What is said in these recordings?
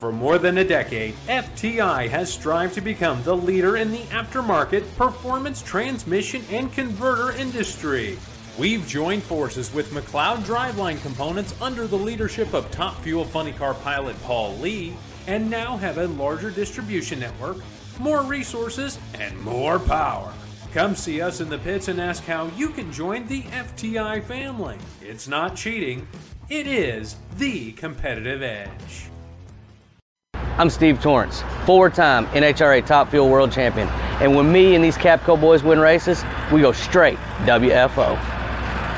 For more than a decade, FTI has strived to become the leader in the aftermarket performance transmission and converter industry. We've joined forces with McLeod Driveline Components under the leadership of Top Fuel Funny Car pilot Paul Lee, and now have a larger distribution network, more resources, and more power. Come see us in the pits and ask how you can join the FTI family. It's not cheating, it is the competitive edge. I'm Steve Torrence, four-time NHRA Top Fuel World Champion. And when me and these Capco boys win races, we go straight WFO.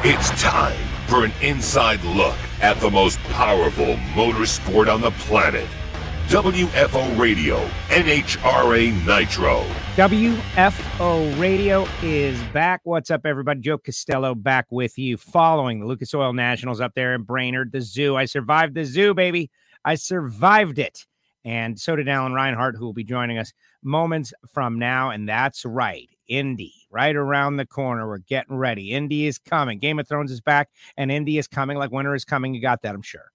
It's time for an inside look at the most powerful motorsport on the planet. WFO Radio, NHRA Nitro. WFO Radio is back. What's up, everybody? Joe Castello back with you following the Lucas Oil Nationals up there in Brainerd, the zoo. I survived the zoo, baby. I survived it. And so did Alan Reinhart, who will be joining us moments from now. And that's right, Indy, right around the corner. We're getting ready. Indy is coming. Game of Thrones is back, and Indy is coming like winter is coming. You got that, I'm sure.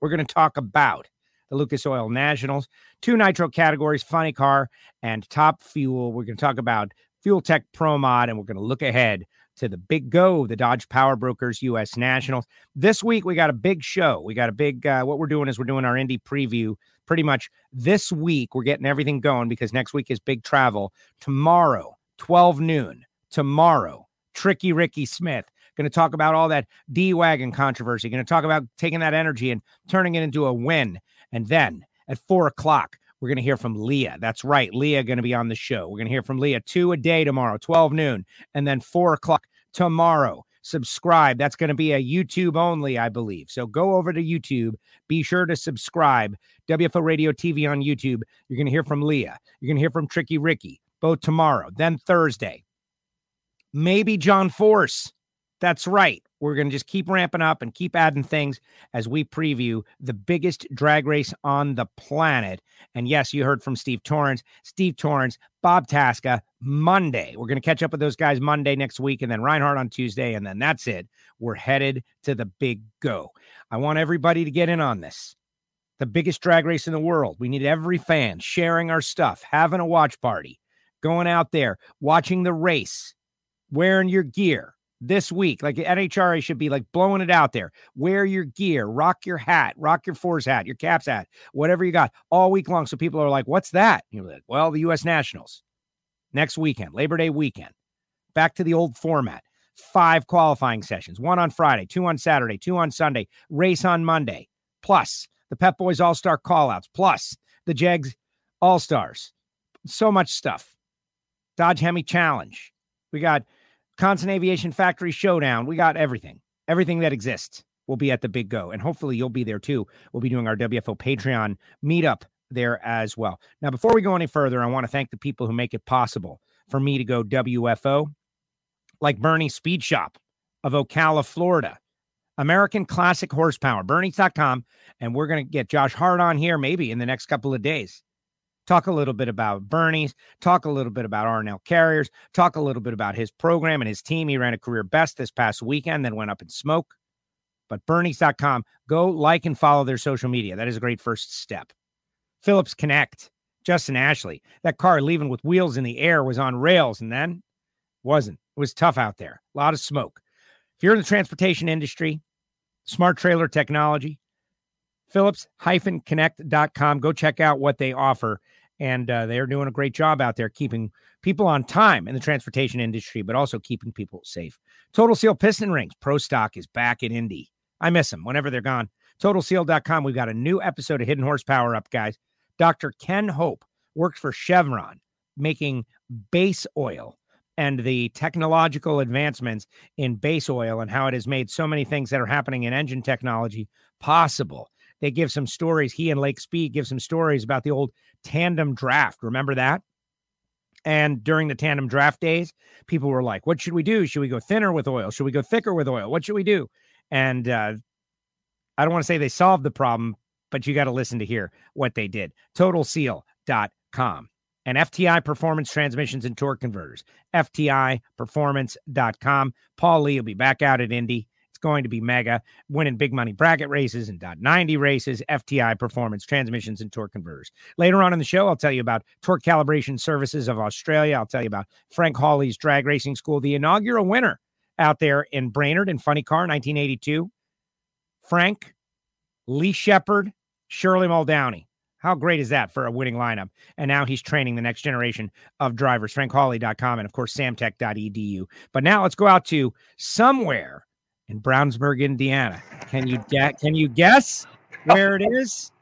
We're going to talk about the Lucas Oil Nationals, two nitro categories, funny car and top fuel. We're going to talk about Fuel Tech Pro Mod, and we're going to look ahead to the big go, the Dodge Power Brokers U.S. Nationals. This week, we got a big show. We got a big, uh, what we're doing is we're doing our Indy preview pretty much this week. We're getting everything going because next week is big travel. Tomorrow, 12 noon, tomorrow, Tricky Ricky Smith. Going to talk about all that D Wagon controversy. Going to talk about taking that energy and turning it into a win. And then at four o'clock, we're going to hear from Leah. That's right. Leah going to be on the show. We're going to hear from Leah two a day tomorrow, 12 noon, and then four o'clock tomorrow. Subscribe. That's going to be a YouTube only, I believe. So go over to YouTube. Be sure to subscribe. WFO Radio TV on YouTube. You're going to hear from Leah. You're going to hear from Tricky Ricky both tomorrow, then Thursday. Maybe John Force. That's right. We're going to just keep ramping up and keep adding things as we preview the biggest drag race on the planet. And yes, you heard from Steve Torrence, Steve Torrence, Bob Tasca, Monday. We're going to catch up with those guys Monday next week, and then Reinhart on Tuesday, and then that's it. We're headed to the big go. I want everybody to get in on this. The biggest drag race in the world. We need every fan sharing our stuff, having a watch party, going out there, watching the race, wearing your gear this week. Like NHRA should be like blowing it out there. Wear your gear, rock your hat, rock your Force hat, your Capps hat, whatever you got all week long. So people are like, what's that? you're like, well, the U.S. Nationals next weekend, Labor Day weekend. Back to the old format. Five qualifying sessions, one on Friday, two on Saturday, two on Sunday, race on Monday, plus the Pep Boys All Star callouts, plus the Jegs All Stars. So much stuff. Dodge Hemi Challenge. We got Constant Aviation Factory Showdown. We got everything. Everything that exists will be at the Big Go. And hopefully you'll be there too. We'll be doing our WFO Patreon meetup there as well. Now, before we go any further, I want to thank the people who make it possible for me to go WFO, like Bernie Speed Shop of Ocala, Florida. American Classic Horsepower, Bernie's.com. And we're going to get Josh Hart on here maybe in the next couple of days talk a little bit about Bernie's, talk a little bit about R+L Carriers, talk a little bit about his program and his team. He ran a career best this past weekend, then went up in smoke. But Bernie's.com, go like and follow their social media. That is a great first step. Phillips Connect, Justin Ashley. That car leaving with wheels in the air was on rails and then wasn't. It was tough out there. A lot of smoke. If you're in the transportation industry, smart trailer technology, phillips-connect.com. Go check out what they offer and uh, they're doing a great job out there keeping people on time in the transportation industry, but also keeping people safe. Total Seal Piston Rings Pro Stock is back in Indy. I miss them whenever they're gone. TotalSeal.com. We've got a new episode of Hidden Horsepower up, guys. Dr. Ken Hope works for Chevron, making base oil and the technological advancements in base oil and how it has made so many things that are happening in engine technology possible. They give some stories. He and Lake Speed give some stories about the old tandem draft. Remember that? And during the tandem draft days, people were like, what should we do? Should we go thinner with oil? Should we go thicker with oil? What should we do? And uh, I don't want to say they solved the problem, but you got to listen to hear what they did. TotalSeal.com and FTI Performance Transmissions and Torque Converters. FTI FTIPerformance.com. Paul Lee will be back out at Indy going to be mega, winning big money bracket races and dot 90 races, FTI performance, transmissions, and torque converters. Later on in the show, I'll tell you about Torque Calibration Services of Australia. I'll tell you about Frank Hawley's Drag Racing School, the inaugural winner out there in Brainerd in Funny Car 1982. Frank, Lee Shepherd, Shirley Muldowney. How great is that for a winning lineup? And now he's training the next generation of drivers, frankhawley.com and of course samtech.edu. But now let's go out to somewhere in Brownsburg, Indiana. Can you can you guess where it is?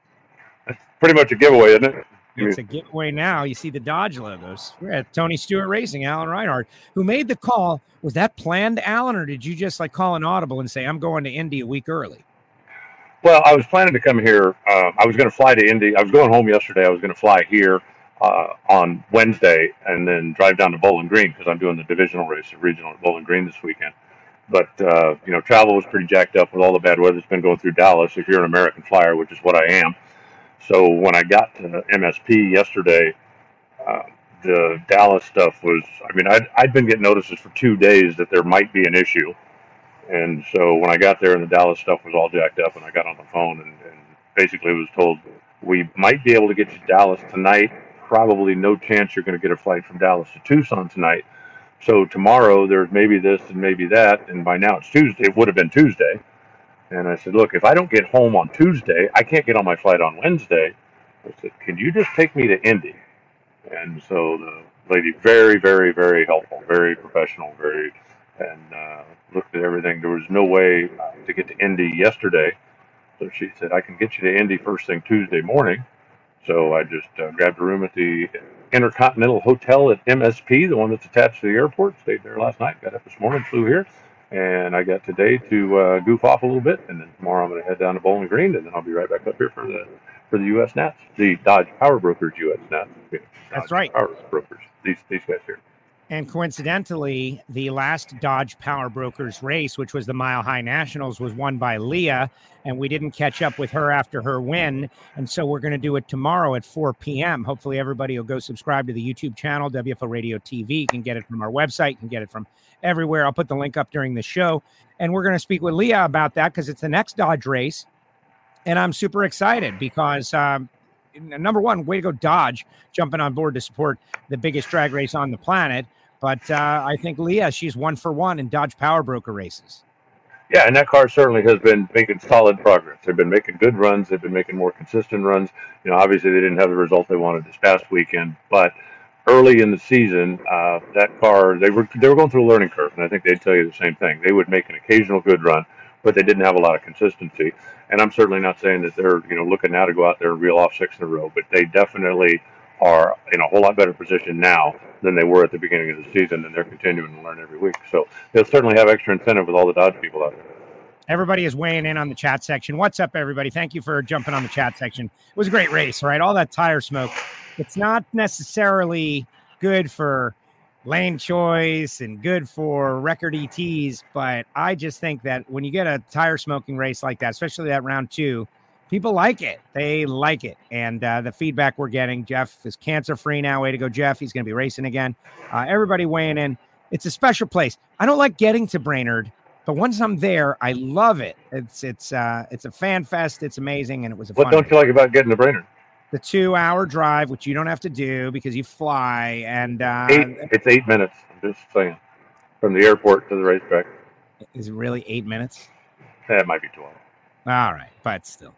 That's pretty much a giveaway, isn't it? It's a giveaway now. You see the Dodge logos. We're at Tony Stewart Racing, Alan Reinhart, who made the call. Was that planned, Alan, or did you just like call an audible and say, I'm going to Indy a week early? Well, I was planning to come here. Uh, I was going to fly to Indy. I was going home yesterday. I was going to fly here uh, on Wednesday and then drive down to Bowling Green because I'm doing the divisional race, the regional at Bowling Green this weekend. But uh, you know, travel was pretty jacked up with all the bad weather that's been going through Dallas. If you're an American flyer, which is what I am, so when I got to MSP yesterday, uh, the Dallas stuff was. I mean, I'd, I'd been getting notices for two days that there might be an issue and so when I got there and the Dallas stuff was all jacked up, and I got on the phone and, and basically was told we might be able to get you to Dallas tonight. Probably no chance you're going to get a flight from Dallas to Tucson tonight. So tomorrow there's maybe this and maybe that, and by now it's Tuesday. It would have been Tuesday. And I said, look, if I don't get home on Tuesday, I can't get on my flight on Wednesday. I said, can you just take me to Indy? And so the lady, very, very, very helpful, very professional, very and uh, looked at everything. There was no way to get to Indy yesterday, so she said, "I can get you to Indy first thing Tuesday morning." So I just uh, grabbed a room at the Intercontinental Hotel at MSP, the one that's attached to the airport. Stayed there last night. Got up this morning, flew here, and I got today to uh, goof off a little bit, and then tomorrow I'm going to head down to Bowling Green, and then I'll be right back up here for the for the U.S. Nats, the Dodge Power Brokers U.S. Nats. Dodge That's right. Power Brokers. These these guys here. And coincidentally, the last Dodge Power Brokers race, which was the Mile High Nationals, was won by Leah. And we didn't catch up with her after her win. And so we're going to do it tomorrow at 4 p.m. Hopefully, everybody will go subscribe to the YouTube channel, WFO Radio TV. You can get it from our website, you can get it from everywhere. I'll put the link up during the show. And we're going to speak with Leah about that because it's the next Dodge race. And I'm super excited because um, number one, way to go, Dodge, jumping on board to support the biggest drag race on the planet. But uh, I think Leah, she's one for one in Dodge Power Broker races. Yeah, and that car certainly has been making solid progress. They've been making good runs. They've been making more consistent runs. You know, obviously they didn't have the result they wanted this past weekend, but early in the season, uh, that car they were they were going through a learning curve, and I think they'd tell you the same thing. They would make an occasional good run, but they didn't have a lot of consistency. And I'm certainly not saying that they're you know looking now to go out there and reel off six in a row, but they definitely are in a whole lot better position now than they were at the beginning of the season, and they're continuing to learn every week. So they'll certainly have extra incentive with all the Dodge people out there. Everybody is weighing in on the chat section. What's up, everybody? Thank you for jumping on the chat section. It was a great race, right? All that tire smoke. It's not necessarily good for lane choice and good for record ETs, but I just think that when you get a tire smoking race like that, especially that round two, people like it. They like it. And uh, the feedback we're getting, Jeff is cancer free now. Way to go, Jeff. He's going to be racing again. Uh, everybody weighing in. It's a special place. I don't like getting to Brainerd, but once I'm there, I love it. It's it's uh, it's a fan fest. It's amazing, and it was a. What don't you like about getting to Brainerd? The two-hour drive, which you don't have to do because you fly, and uh, eight, it's eight minutes. I'm just saying, from the airport to the racetrack. Is it really eight minutes? That might be twelve. All right, but still.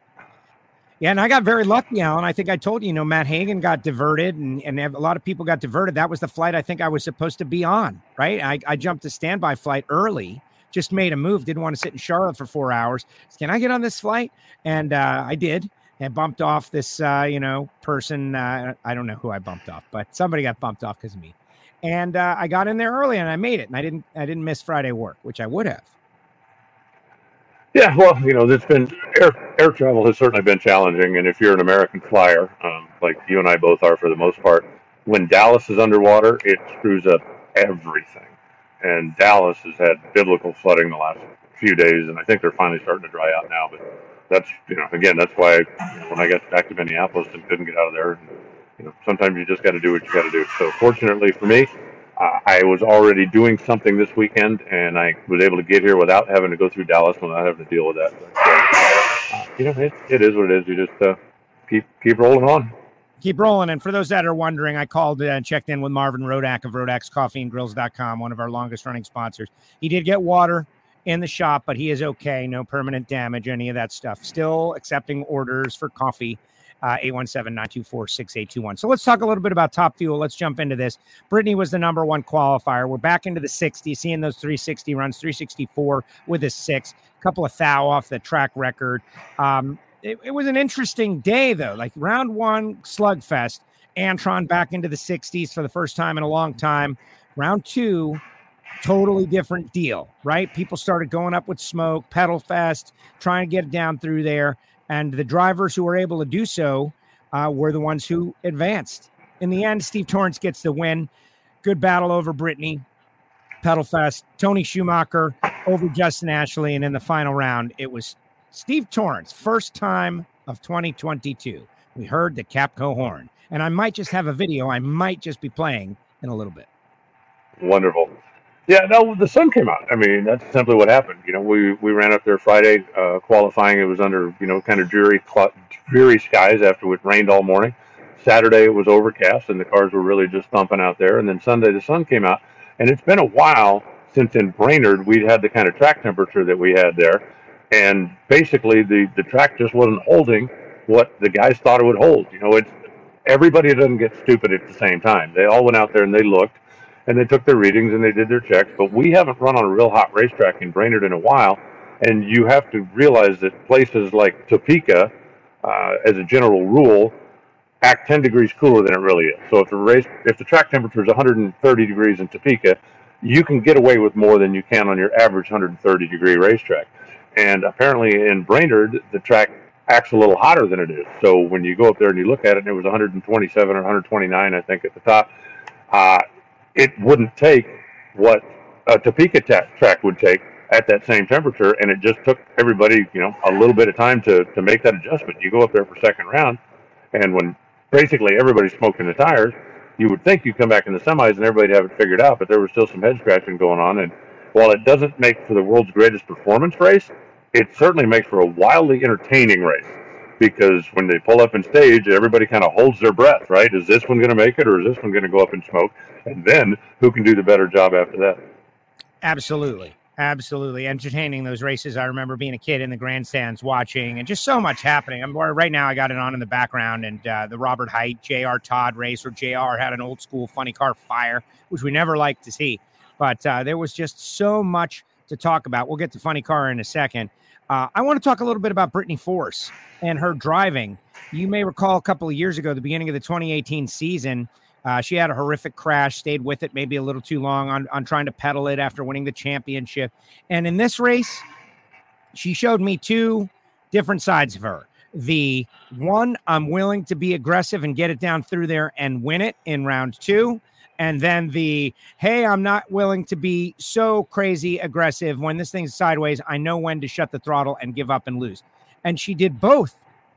Yeah, and I got very lucky, Alan. I think I told you, you know, Matt Hagan got diverted and, and a lot of people got diverted. That was the flight I think I was supposed to be on, right? I, I jumped a standby flight early, just made a move, didn't want to sit in Charlotte for four hours. Can I get on this flight? And uh, I did and bumped off this, uh, you know, person. Uh, I don't know who I bumped off, but somebody got bumped off because of me. And uh, I got in there early and I made it and I didn't, I didn't miss Friday work, which I would have. Yeah, well, you know, it's been air air travel has certainly been challenging, and if you're an American flyer, um, like you and I both are for the most part, when Dallas is underwater, it screws up everything. And Dallas has had biblical flooding the last few days, and I think they're finally starting to dry out now. But that's you know, again, that's why you know, when I got back to Minneapolis and couldn't get out of there, you know, sometimes you just got to do what you got to do. So fortunately for me, uh, I was already doing something this weekend, and I was able to get here without having to go through Dallas, without having to deal with that. Uh, you know, it, it is what it is. You just uh, keep keep rolling on. Keep rolling. And for those that are wondering, I called and checked in with Marvin Rodak of Rodak'sCoffeeandGrills.com, one of our longest running sponsors. He did get water in the shop, but he is okay. No permanent damage, any of that stuff. Still accepting orders for coffee uh, 817-924-6821. So let's talk a little bit about Top Fuel. Let's jump into this. Brittany was the number one qualifier. We're back into the 60, seeing those 360 runs, 364 with a six, a couple of thou off the track record. Um, it, it was an interesting day, though. Like round one, slugfest. Antron back into the 60s for the first time in a long time. Round two, totally different deal, right? People started going up with smoke, pedal fest, trying to get it down through there. And the drivers who were able to do so uh, were the ones who advanced. In the end, Steve Torrence gets the win. Good battle over Brittany, Pedalfest, Tony Schumacher over Justin Ashley. And in the final round, it was Steve Torrence, first time of 2022. We heard the Capco horn. And I might just have a video I might just be playing in a little bit. Wonderful. Yeah, no, the sun came out. I mean, that's simply what happened. You know, we, we ran up there Friday uh, qualifying. It was under, you know, kind of dreary, dreary skies after it rained all morning. Saturday it was overcast and the cars were really just thumping out there. And then Sunday the sun came out. And it's been a while since in Brainerd we'd had the kind of track temperature that we had there. And basically the, the track just wasn't holding what the guys thought it would hold. You know, it's everybody doesn't get stupid at the same time. They all went out there and they looked and they took their readings and they did their checks. But we haven't run on a real hot racetrack in Brainerd in a while, and you have to realize that places like Topeka, uh, as a general rule, act 10 degrees cooler than it really is. So if the race, if the track temperature is 130 degrees in Topeka, you can get away with more than you can on your average 130 degree racetrack. And apparently in Brainerd, the track acts a little hotter than it is. So when you go up there and you look at it, and it was 127 or 129, I think, at the top. Uh, it wouldn't take what a Topeka track would take at that same temperature, and it just took everybody, you know, a little bit of time to to make that adjustment. You go up there for second round, and when basically everybody's smoking the tires, you would think you'd come back in the semis and everybody'd have it figured out, but there was still some head scratching going on. And while it doesn't make for the world's greatest performance race, it certainly makes for a wildly entertaining race because when they pull up in stage, everybody kind of holds their breath, right? Is this one going to make it or is this one going to go up in smoke? And then who can do the better job after that? Absolutely. Absolutely entertaining those races. I remember being a kid in the grandstands watching, and just so much happening. I'm right now. I got it on in the background, and uh, the Robert Hight J.R. Todd race, where J.R. had an old school funny car fire, which we never like to see. But uh, there was just so much to talk about. We'll get to funny car in a second. Uh, I want to talk a little bit about Brittany Force and her driving. You may recall a couple of years ago, the beginning of the 2018 season, uh, she had a horrific crash, stayed with it maybe a little too long on, on trying to pedal it after winning the championship. And in this race, she showed me two different sides of her. The one, I'm willing to be aggressive and get it down through there and win it in round two and then the hey i'm not willing to be so crazy aggressive when this thing's sideways i know when to shut the throttle and give up and lose and she did both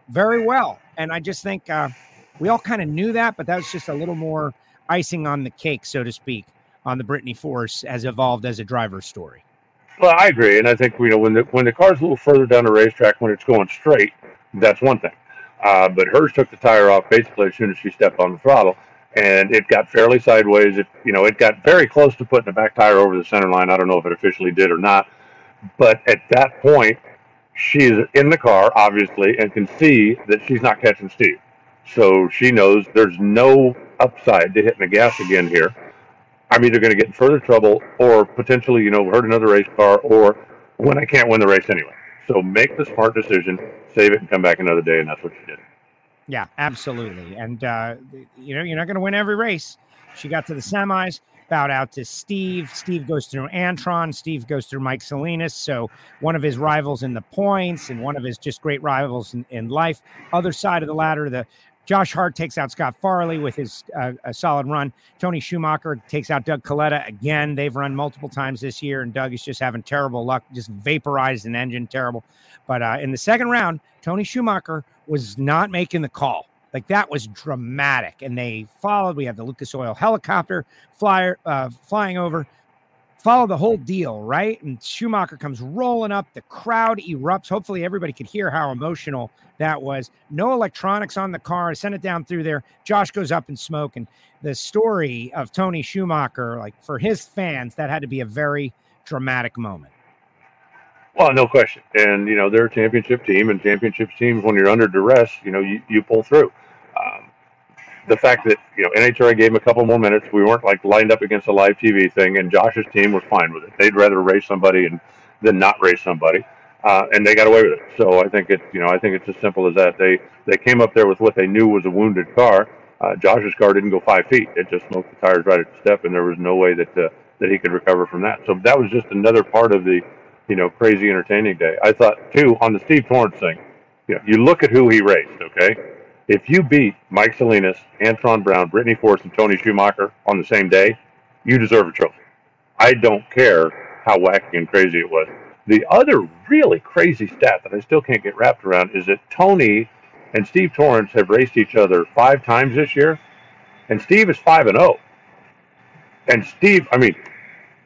very well and i just think uh, we all kind of knew that but that was just a little more icing on the cake so to speak on the brittany force as evolved as a driver's story well i agree and i think you know when the when the car's a little further down the racetrack when it's going straight that's one thing uh, but hers took the tire off basically as soon as she stepped on the throttle and it got fairly sideways. It you know it got very close to putting the back tire over the center line. I don't know if it officially did or not, but at that point, she's in the car obviously and can see that she's not catching Steve. So she knows there's no upside to hitting the gas again here. I'm either going to get in further trouble or potentially, you know, hurt another race car or when I can't win the race anyway. So make the smart decision, save it, and come back another day, and that's what she did. Yeah, absolutely. And uh, you know, you're not going to win every race. She got to the semis, bowed out to Steve. Steve goes through Antron. Steve goes through Mike Salinas. So one of his rivals in the points and one of his just great rivals in, in life. Other side of the ladder, the Josh Hart takes out Scott Farley with his uh, a solid run. Tony Schumacher takes out Doug Kalitta again. They've run multiple times this year, and Doug is just having terrible luck, just vaporized an engine, terrible. But uh, in the second round, Tony Schumacher was not making the call. Like that was dramatic. And they followed. We have the Lucas Oil helicopter flyer uh, flying over, follow the whole deal, right? And Schumacher comes rolling up. The crowd erupts. Hopefully, everybody could hear how emotional that was. No electronics on the car. I sent it down through there. Josh goes up in smoke. And the story of Tony Schumacher, like for his fans, that had to be a very dramatic moment. Well, no question. And, you know, they're a championship team, and championship teams, when you're under duress, you know, you, you pull through. Um, the fact that, you know, NHRA gave him a couple more minutes, we weren't like lined up against a live TV thing, and Josh's team was fine with it. They'd rather race somebody and, than not race somebody. Uh, and they got away with it. So I think it, you know, I think it's as simple as that. They they came up there with what they knew was a wounded car. Uh, Josh's car didn't go five feet; it just smoked the tires right at the step, and there was no way that uh, that he could recover from that. So that was just another part of the you know, crazy entertaining day. I thought too on the Steve Torrence thing. You know, you look at who he raced. Okay, if you beat Mike Salinas, Antron Brown, Brittany Force, and Tony Schumacher on the same day, you deserve a trophy. I don't care how wacky and crazy it was. The other really crazy stat that I still can't get wrapped around is that Tony and Steve Torrence have raced each other five times this year, and Steve is five and zero. Oh. And Steve, I mean,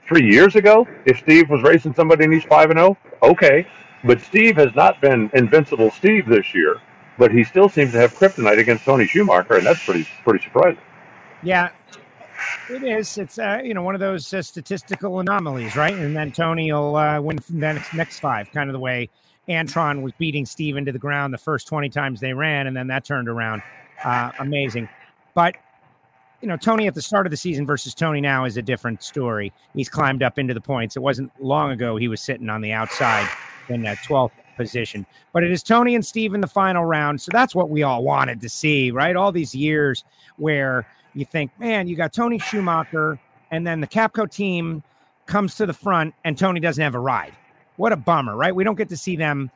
three years ago, if Steve was racing somebody and he's five and zero, oh, okay. But Steve has not been invincible Steve this year, but he still seems to have kryptonite against Tony Schumacher, and that's pretty pretty surprising. Yeah, it is. It's uh, you know one of those uh, statistical anomalies, right? And then Tony will uh, win from the next, next five, kind of the way Antron was beating Steve to the ground the first twenty times they ran, and then that turned around. Uh, amazing, but you know, Tony at the start of the season versus Tony now is a different story. He's climbed up into the points. It wasn't long ago he was sitting on the outside in that 12th position. But it is Tony and Steve in the final round. So that's what we all wanted to see, right? All these years where you think, man, you got Tony Schumacher, and then the Capco team comes to the front and Tony doesn't have a ride. What a bummer, right? We don't get to see them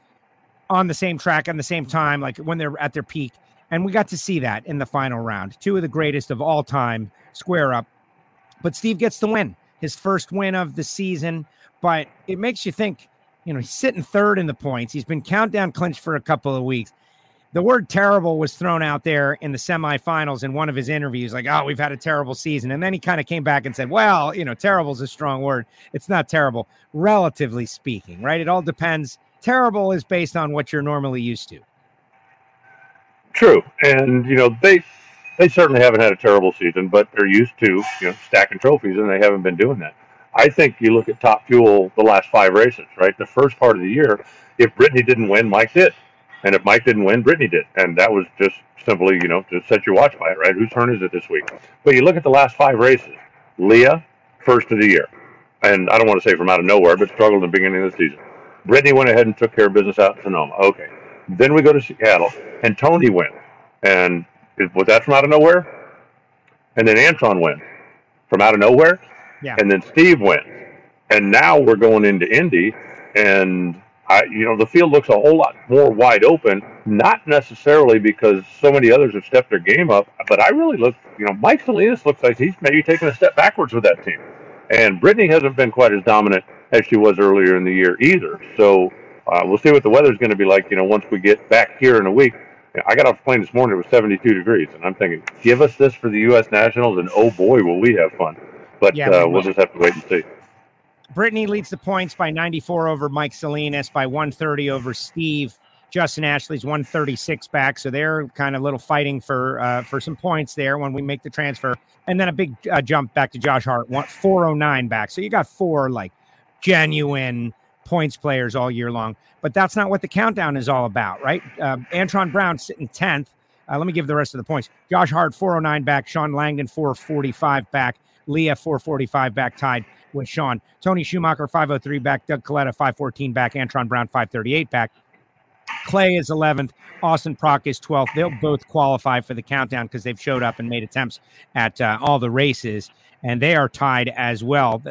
on the same track at the same time, like when they're at their peak. And we got to see that in the final round. Two of the greatest of all time square up. But Steve gets the win, his first win of the season. But it makes you think, you know, he's sitting third in the points. He's been countdown clinched for a couple of weeks. The word terrible was thrown out there in the semifinals in one of his interviews, like, oh, we've had a terrible season. And then he kind of came back and said, well, you know, terrible is a strong word. It's not terrible, relatively speaking, right? It all depends. Terrible is based on what you're normally used to. True, and you know they they certainly haven't had a terrible season, but they're used to you know stacking trophies, and they haven't been doing that. I think you look at Top Fuel the last five races, right? The first part of the year, if Brittany didn't win, Mike did, and if Mike didn't win, Brittany did, and that was just simply you know to set your watch by it, right? Whose turn is it this week? But you look at the last five races, Leah first of the year, and I don't want to say from out of nowhere, but struggled in the beginning of the season. Brittany went ahead and took care of business out in Sonoma. Okay. Then we go to Seattle, and Tony wins. And was that from out of nowhere? And then Antron wins from out of nowhere. Yeah. And then Steve wins. And now we're going into Indy, and I, you know, the field looks a whole lot more wide open. Not necessarily because so many others have stepped their game up, but I really look, you know, Mike Salinas looks like he's maybe taking a step backwards with that team, and Brittany hasn't been quite as dominant as she was earlier in the year either. So uh, we'll see what the weather's going to be like. You know, once we get back here in a week. I got off the plane this morning. It was 72 degrees, and I'm thinking, give us this for the U.S. Nationals, and oh boy, will we have fun! But yeah, uh, we'll just have to wait and see. Brittany leads the points by 94 over Mike Salinas, by 130 over Steve. Justin Ashley's 136 back, so they're kind of little fighting for uh, for some points there when we make the transfer, and then a big uh, jump back to Josh Hart, 409 back. So you got four like genuine points players all year long. But that's not what the countdown is all about, right? Uh, Antron Brown sitting 10th. Uh, let me give the rest of the points. Josh Hart, 409 back. Shawn Langdon, 445 back. Leah, 445 back, tied with Sean. Tony Schumacher, 503 back. Doug Kalitta, 514 back. Antron Brown, 538 back. Clay is 11th. Austin Prock is 12th. They'll both qualify for the countdown because they've showed up and made attempts at uh, all the races, and they are tied as well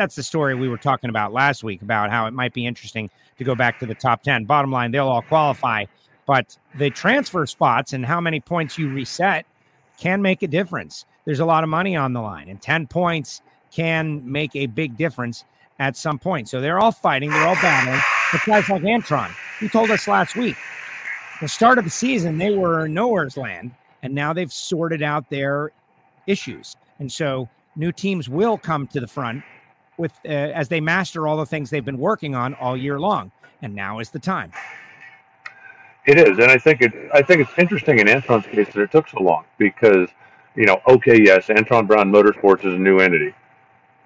that's the story we were talking about last week about how it might be interesting to go back to the top 10. Bottom line, they'll all qualify, but the transfer spots and how many points you reset can make a difference. There's a lot of money on the line, and 10 points can make a big difference at some point. So they're all fighting, they're all battling. But guys like Antron, he told us last week, the start of the season, they were nowhere's land, and now they've sorted out their issues. And so new teams will come to the front with uh, as they master all the things they've been working on all year long. And now is the time. It is, and I think it. I think it's interesting in Antron's case that it took so long because, you know, okay, yes, Antron Brown Motorsports is a new entity,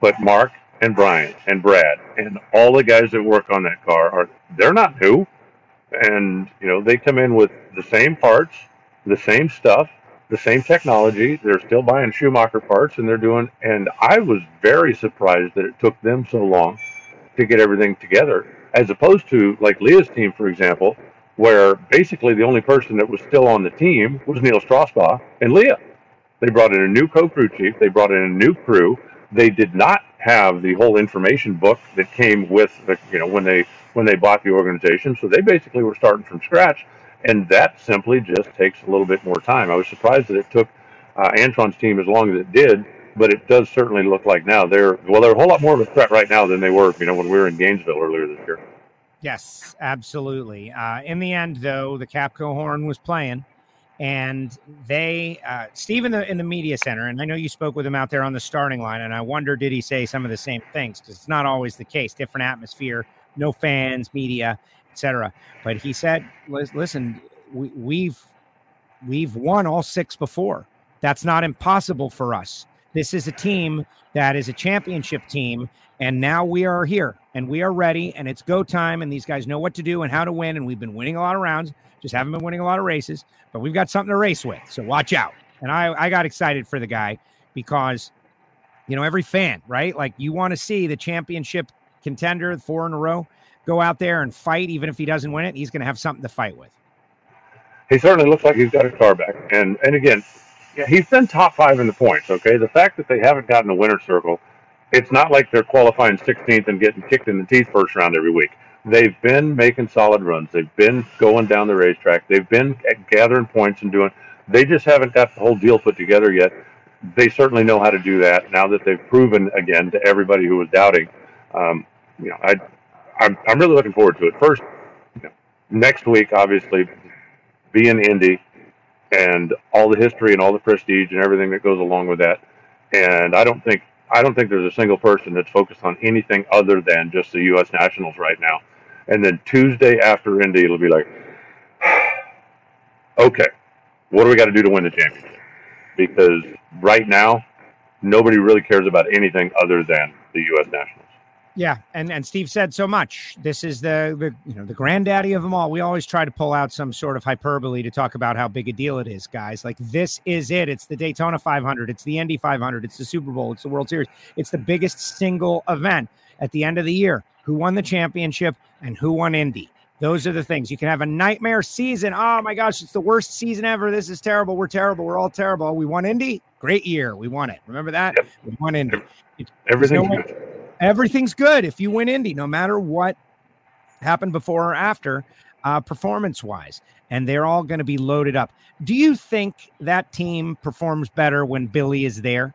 but Mark and Brian and Brad and all the guys that work on that car are they're not new, and you know they come in with the same parts, the same stuff, the same technology. They're still buying Schumacher parts and they're doing. And I was very surprised that it took them so long to get everything together, as opposed to like Leah's team, for example, where basically the only person that was still on the team was Neal Strausbaugh and Leah. They brought in a new co-crew chief. They brought in a new crew. They did not have the whole information book that came with the, you know, when they when they bought the organization. So they basically were starting from scratch and that simply just takes a little bit more time. I was surprised that it took uh, Antron's team as long as it did, but it does certainly look like now they're well, they're a whole lot more of a threat right now than they were, you know, when we were in Gainesville earlier this year. Yes, absolutely. Uh, in the end, though, the Capco horn was playing, and they, uh, Steve in the in the media center, and I know you spoke with him out there on the starting line, and I wonder did he say some of the same things because it's not always the case. Different atmosphere, no fans, media, etc. But he said, "Listen, we, we've we've won all six before. That's not impossible for us. This is a team that is a championship team, and now we are here and we are ready, and it's go time. And these guys know what to do and how to win. And we've been winning a lot of rounds, just haven't been winning a lot of races, but we've got something to race with. So watch out." And I I got excited for the guy because you know every fan right like you want to see the championship contender four in a row go out there and fight, even if he doesn't win it, he's going to have something to fight with. He certainly looks like he's got his car back. And and again, yeah, he's been top five in the points. Okay, the fact that they haven't gotten a winner's circle, it's not like they're qualifying 16th and getting kicked in the teeth first round every week. They've been making solid runs. They've been going down the racetrack. They've been gathering points and doing. They just haven't got the whole deal put together yet. They certainly know how to do that now that they've proven again to everybody who was doubting. Um, you know, I I'm, I'm really looking forward to it. First, you know, next week, obviously, be in Indy and all the history and all the prestige and everything that goes along with that. And I don't think I don't think there's a single person that's focused on anything other than just the U.S. Nationals right now. And then Tuesday after Indy, it'll be like, okay, what do we got to do to win the championship? Because right now, nobody really cares about anything other than the U.S. Nationals. Yeah, and and Steve said so much. This is the the you know the granddaddy of them all. We always try to pull out some sort of hyperbole to talk about how big a deal it is, guys. Like this is it. It's the Daytona 500. It's the Indy 500. It's the Super Bowl. It's the World Series. It's the biggest single event at the end of the year. Who won the championship and who won Indy? Those are the things. You can have a nightmare season. Oh my gosh, it's the worst season ever. This is terrible. We're terrible. We're all terrible. We won Indy. Great year. We won it. Remember that? Yep. We won Indy. Good everything's good if you win Indy, no matter what happened before or after, uh, performance wise. And they're all going to be loaded up. Do you think that team performs better when Billy is there?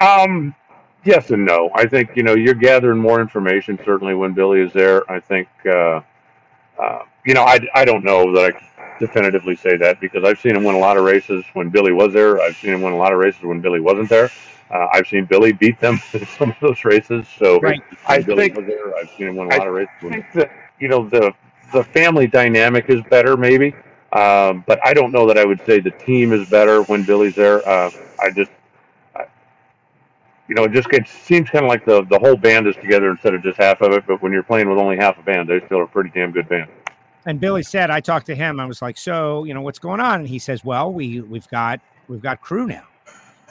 Um, yes and no. I think you know you're gathering more information certainly when Billy is there. I think uh, uh, you know I, I don't know that I definitively say that because I've seen him win a lot of races when Billy was there. I've seen him win a lot of races when Billy wasn't there. Uh, I've seen Billy beat them in some of those races. So right. I Billy think, was there. I've seen him win a lot I of races. I think that you know the the family dynamic is better, maybe. Um, but I don't know that I would say the team is better when Billy's there. Uh, I just, I, you know, it just it seems kind of like the the whole band is together instead of just half of it. But when you're playing with only half a band, they still a pretty damn good band. And Billy said, I talked to him. I was like, so you know, what's going on? And he says, well, we we've got we've got crew now.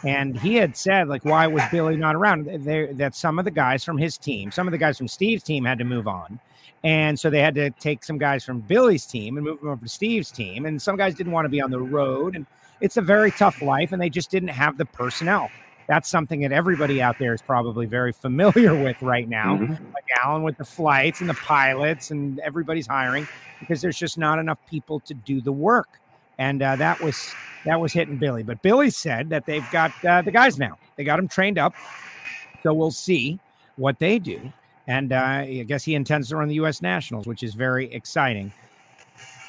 And he had said, like, why was Billy not around? That some of the guys from his team, some of the guys from Steve's team had to move on. And so they had to take some guys from Billy's team and move them over to Steve's team. And some guys didn't want to be on the road. And it's a very tough life. And they just didn't have the personnel. That's something that everybody out there is probably very familiar with right now. Mm-hmm. Like Alan with the flights and the pilots, and everybody's hiring because there's just not enough people to do the work. And uh, that was that was hitting Billy. But Billy said that they've got uh, the guys now. They got them trained up. So we'll see what they do. And uh, I guess he intends to run the U.S. Nationals, which is very exciting.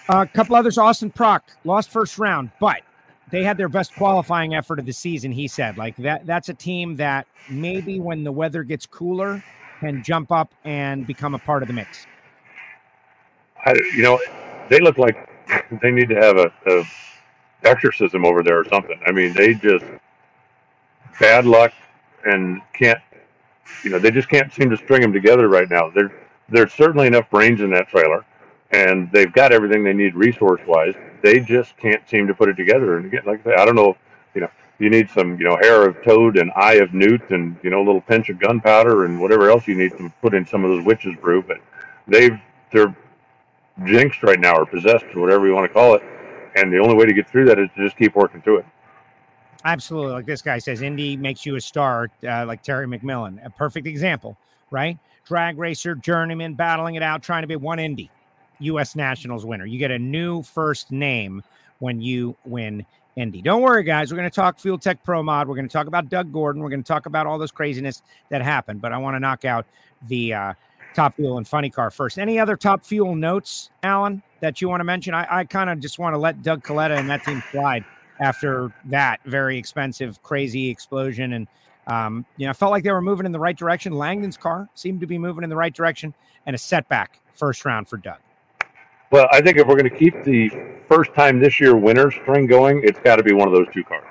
A couple others. Austin Prock lost first round, but they had their best qualifying effort of the season. He said, like that. That's a team that maybe when the weather gets cooler can jump up and become a part of the mix. I, you know, they look like they need to have a, a exorcism over there or something. I mean, they just bad luck and can't. You know, they just can't seem to string them together right now. There, there's certainly enough brains in that trailer, and they've got everything they need resource wise. They just can't seem to put it together. And again, like I say, I don't know. if, You know, you need some, you know, hair of toad and eye of newt, and you know, a little pinch of gunpowder and whatever else you need to put in some of those witches brew. But they've they're jinxed right now or possessed or whatever you want to call it. And the only way to get through that is to just keep working through it. Absolutely. Like this guy says, Indy makes you a star, uh, like Terry McMillen. A perfect example, right? Drag racer, journeyman, battling it out, trying to be one Indy, U.S. Nationals winner. You get a new first name when you win Indy. Don't worry, guys. We're going to talk Fuel Tech Pro Mod. We're going to talk about Doug Gordon. We're going to talk about all this craziness that happened. But I want to knock out the uh, Top Fuel and Funny Car first. Any other Top Fuel notes, Alan, that you want to mention? I, I kind of just want to let Doug Kalitta and that team slide after that very expensive, crazy explosion. And, um, you know, I felt like they were moving in the right direction. Langdon's car seemed to be moving in the right direction and a setback first round for Doug. Well, I think if we're going to keep the first time this year winner string going, it's got to be one of those two cars.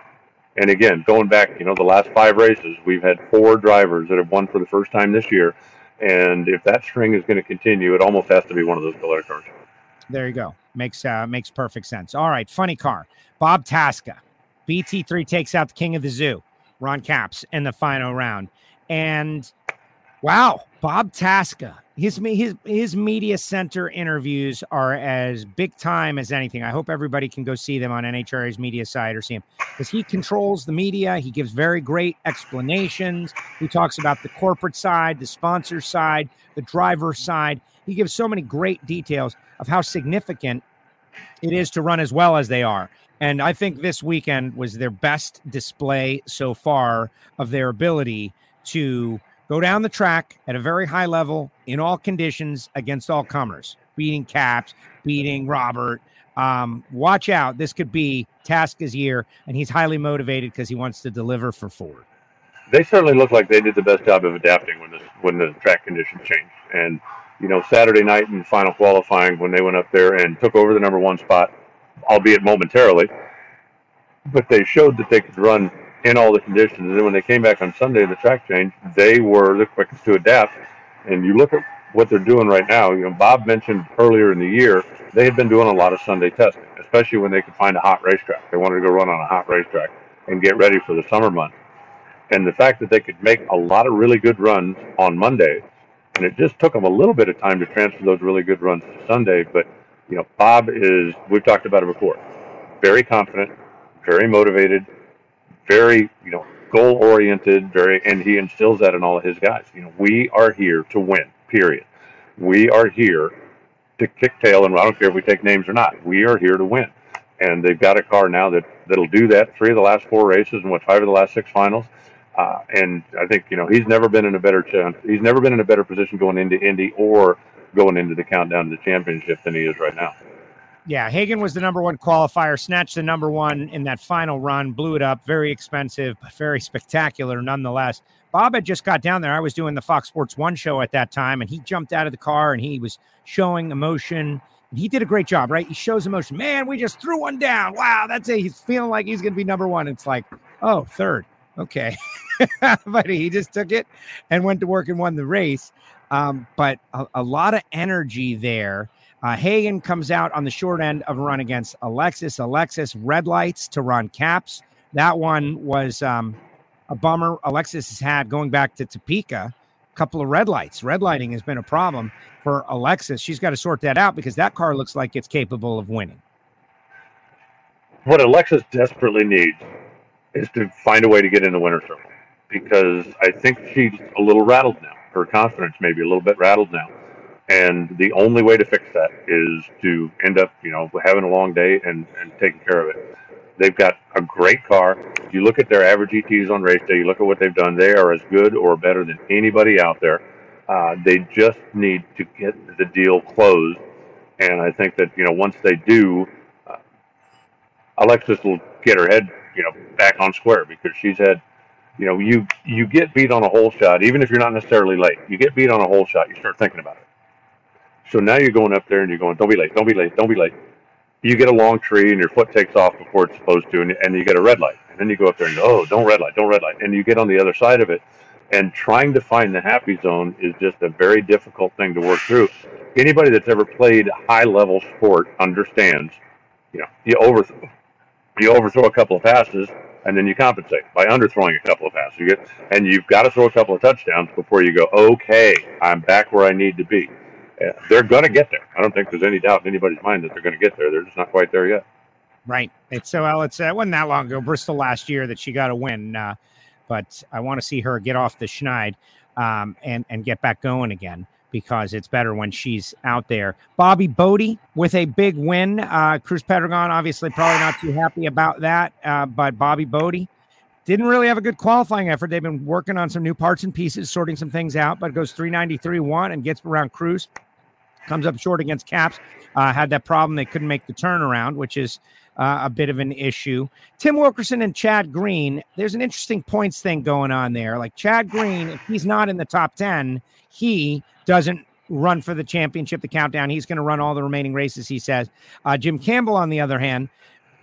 And again, going back, you know, the last five races, we've had four drivers that have won for the first time this year. And if that string is going to continue, it almost has to be one of those Kalitta cars. There you go. Makes uh, makes perfect sense. All right, funny car. Bob Tasca, BT3 takes out the king of the zoo, Ron Capps, in the final round. And wow, Bob Tasca, his his his media center interviews are as big time as anything. I hope everybody can go see them on NHRA's media side or see him because he controls the media. He gives very great explanations. He talks about the corporate side, the sponsor side, the driver side. He gives so many great details of how significant it is to run as well as they are. And I think this weekend was their best display so far of their ability to go down the track at a very high level in all conditions against all comers, beating Capps, beating Robert. Um, watch out. This could be Tasca's year, and he's highly motivated because he wants to deliver for Ford. They certainly look like they did the best job of adapting when the when the track conditions changed. And you know, Saturday night in final qualifying when they went up there and took over the number one spot, albeit momentarily, but they showed that they could run in all the conditions. And then when they came back on Sunday, the track change, they were the quickest to adapt. And you look at what they're doing right now. You know, Bob mentioned earlier in the year they had been doing a lot of Sunday testing, especially when they could find a hot racetrack. They wanted to go run on a hot racetrack and get ready for the summer months. And the fact that they could make a lot of really good runs on Monday and it just took them a little bit of time to transfer those really good runs to Sunday. But you know, Bob is we've talked about it before, very confident, very motivated, very you know goal oriented, very, and he instills that in all of his guys. You know, we are here to win. Period. We are here to kick tail, and I don't care if we take names or not. We are here to win, and they've got a car now that that'll do that. Three of the last four races, and what five of the last six finals uh, and I think you know he's never been in a better chance. He's never been in a better position going into Indy or going into the countdown to the championship than he is right now. Yeah, Hagan was the number one qualifier, snatched the number one in that final run, blew it up. Very expensive, but very spectacular nonetheless. Bob had just got down there. I was doing the Fox Sports One show at that time, and he jumped out of the car and he was showing emotion. He did a great job, right? He shows emotion. Man, we just threw one down. Wow, that's it. He's feeling like he's going to be number one. It's like, oh, third. Okay. but he just took it and went to work and won the race. Um, but a, a, lot of energy there. Uh, Hagan comes out on the short end of a run against Alexis. Alexis red lights to Ron Capps. That one was um, a bummer. Alexis has had going back to Topeka a couple of red lights. Red lighting has been a problem for Alexis. She's got to sort that out because that car looks like it's capable of winning. What Alexis desperately needs is to find a way to get in the winner's circle because I think she's a little rattled now. Her confidence may be a little bit rattled now. And the only way to fix that is to end up, you know, having a long day and, and taking care of it. They've got a great car. If you look at their average ETs on race day, you look at what they've done, they are as good or better than anybody out there. Uh, they just need to get the deal closed And I think that you know once they do, uh, Alexis will get her head you know back on square because she's had you know you you get beat on a hole shot even if you're not necessarily late. You get beat on a hole shot, you start thinking about it. So now you're going up there and you're going, don't be late, don't be late, don't be late. You get a long tree and your foot takes off before it's supposed to, and, and you get a red light. And then you go up there and go, oh, don't red light, don't red light. And you get on the other side of it. And trying to find the happy zone is just a very difficult thing to work through. Anybody that's ever played high level sport understands, you know, you overthrow, you overthrow a couple of passes and then you compensate by underthrowing a couple of passes. You get, and you've got to throw a couple of touchdowns before you go, okay, I'm back where I need to be. They're going to get there. I don't think there's any doubt in anybody's mind that they're going to get there. They're just not quite there yet. Right. It's so well. It's it wasn't that long ago, Bristol last year, that she got a win. Uh, but I want to see her get off the schneid um, and and get back going again because it's better when she's out there. Bobby Bode with a big win. Uh, Cruz Pedregon obviously probably not too happy about that, uh, but Bobby Bode didn't really have a good qualifying effort. They've been working on some new parts and pieces, sorting some things out, but goes 393 1 and gets around Cruz. Comes up short against Capps. Uh, had that problem. They couldn't make the turnaround, which is uh, a bit of an issue. Tim Wilkerson and Chad Green, there's an interesting points thing going on there. Like Chad Green, if he's not in the top 10, he doesn't run for the championship, the countdown. He's going to run all the remaining races, he says. Uh, Jim Campbell, on the other hand,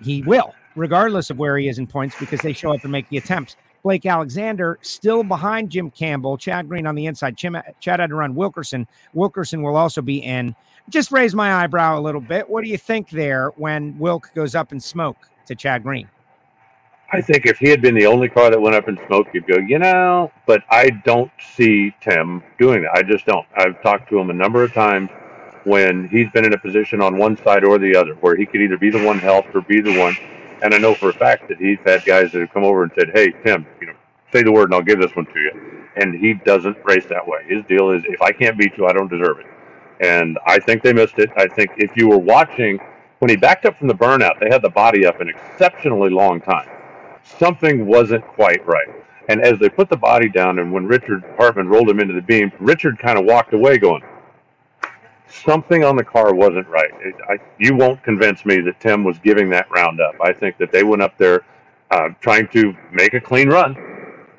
he will regardless of where he is in points, because they show up and make the attempts. Blake Alexander still behind Jim Campbell, Chad Green on the inside. Chim, Chad had to run Wilkerson. Wilkerson will also be in. Just raise my eyebrow a little bit. What do you think there when Wilk goes up in smoke to Chad Green? I think if he had been the only car that went up in smoke, you'd go, you know, but I don't see Tim doing that. I just don't. I've talked to him a number of times when he's been in a position on one side or the other where he could either be the one helped or be the one and I know for a fact that he's had guys that have come over and said, "Hey, Tim, you know, say the word and I'll give this one to you." And he doesn't race that way. His deal is, if I can't beat you, I don't deserve it. And I think they missed it. I think if you were watching when he backed up from the burnout, they had the body up an exceptionally long time. Something wasn't quite right. And as they put the body down, and when Richard Hartman rolled him into the beam, Richard kind of walked away going, something on the car wasn't right. It, I, you won't convince me that Tim was giving that round up. I think that they went up there uh, trying to make a clean run,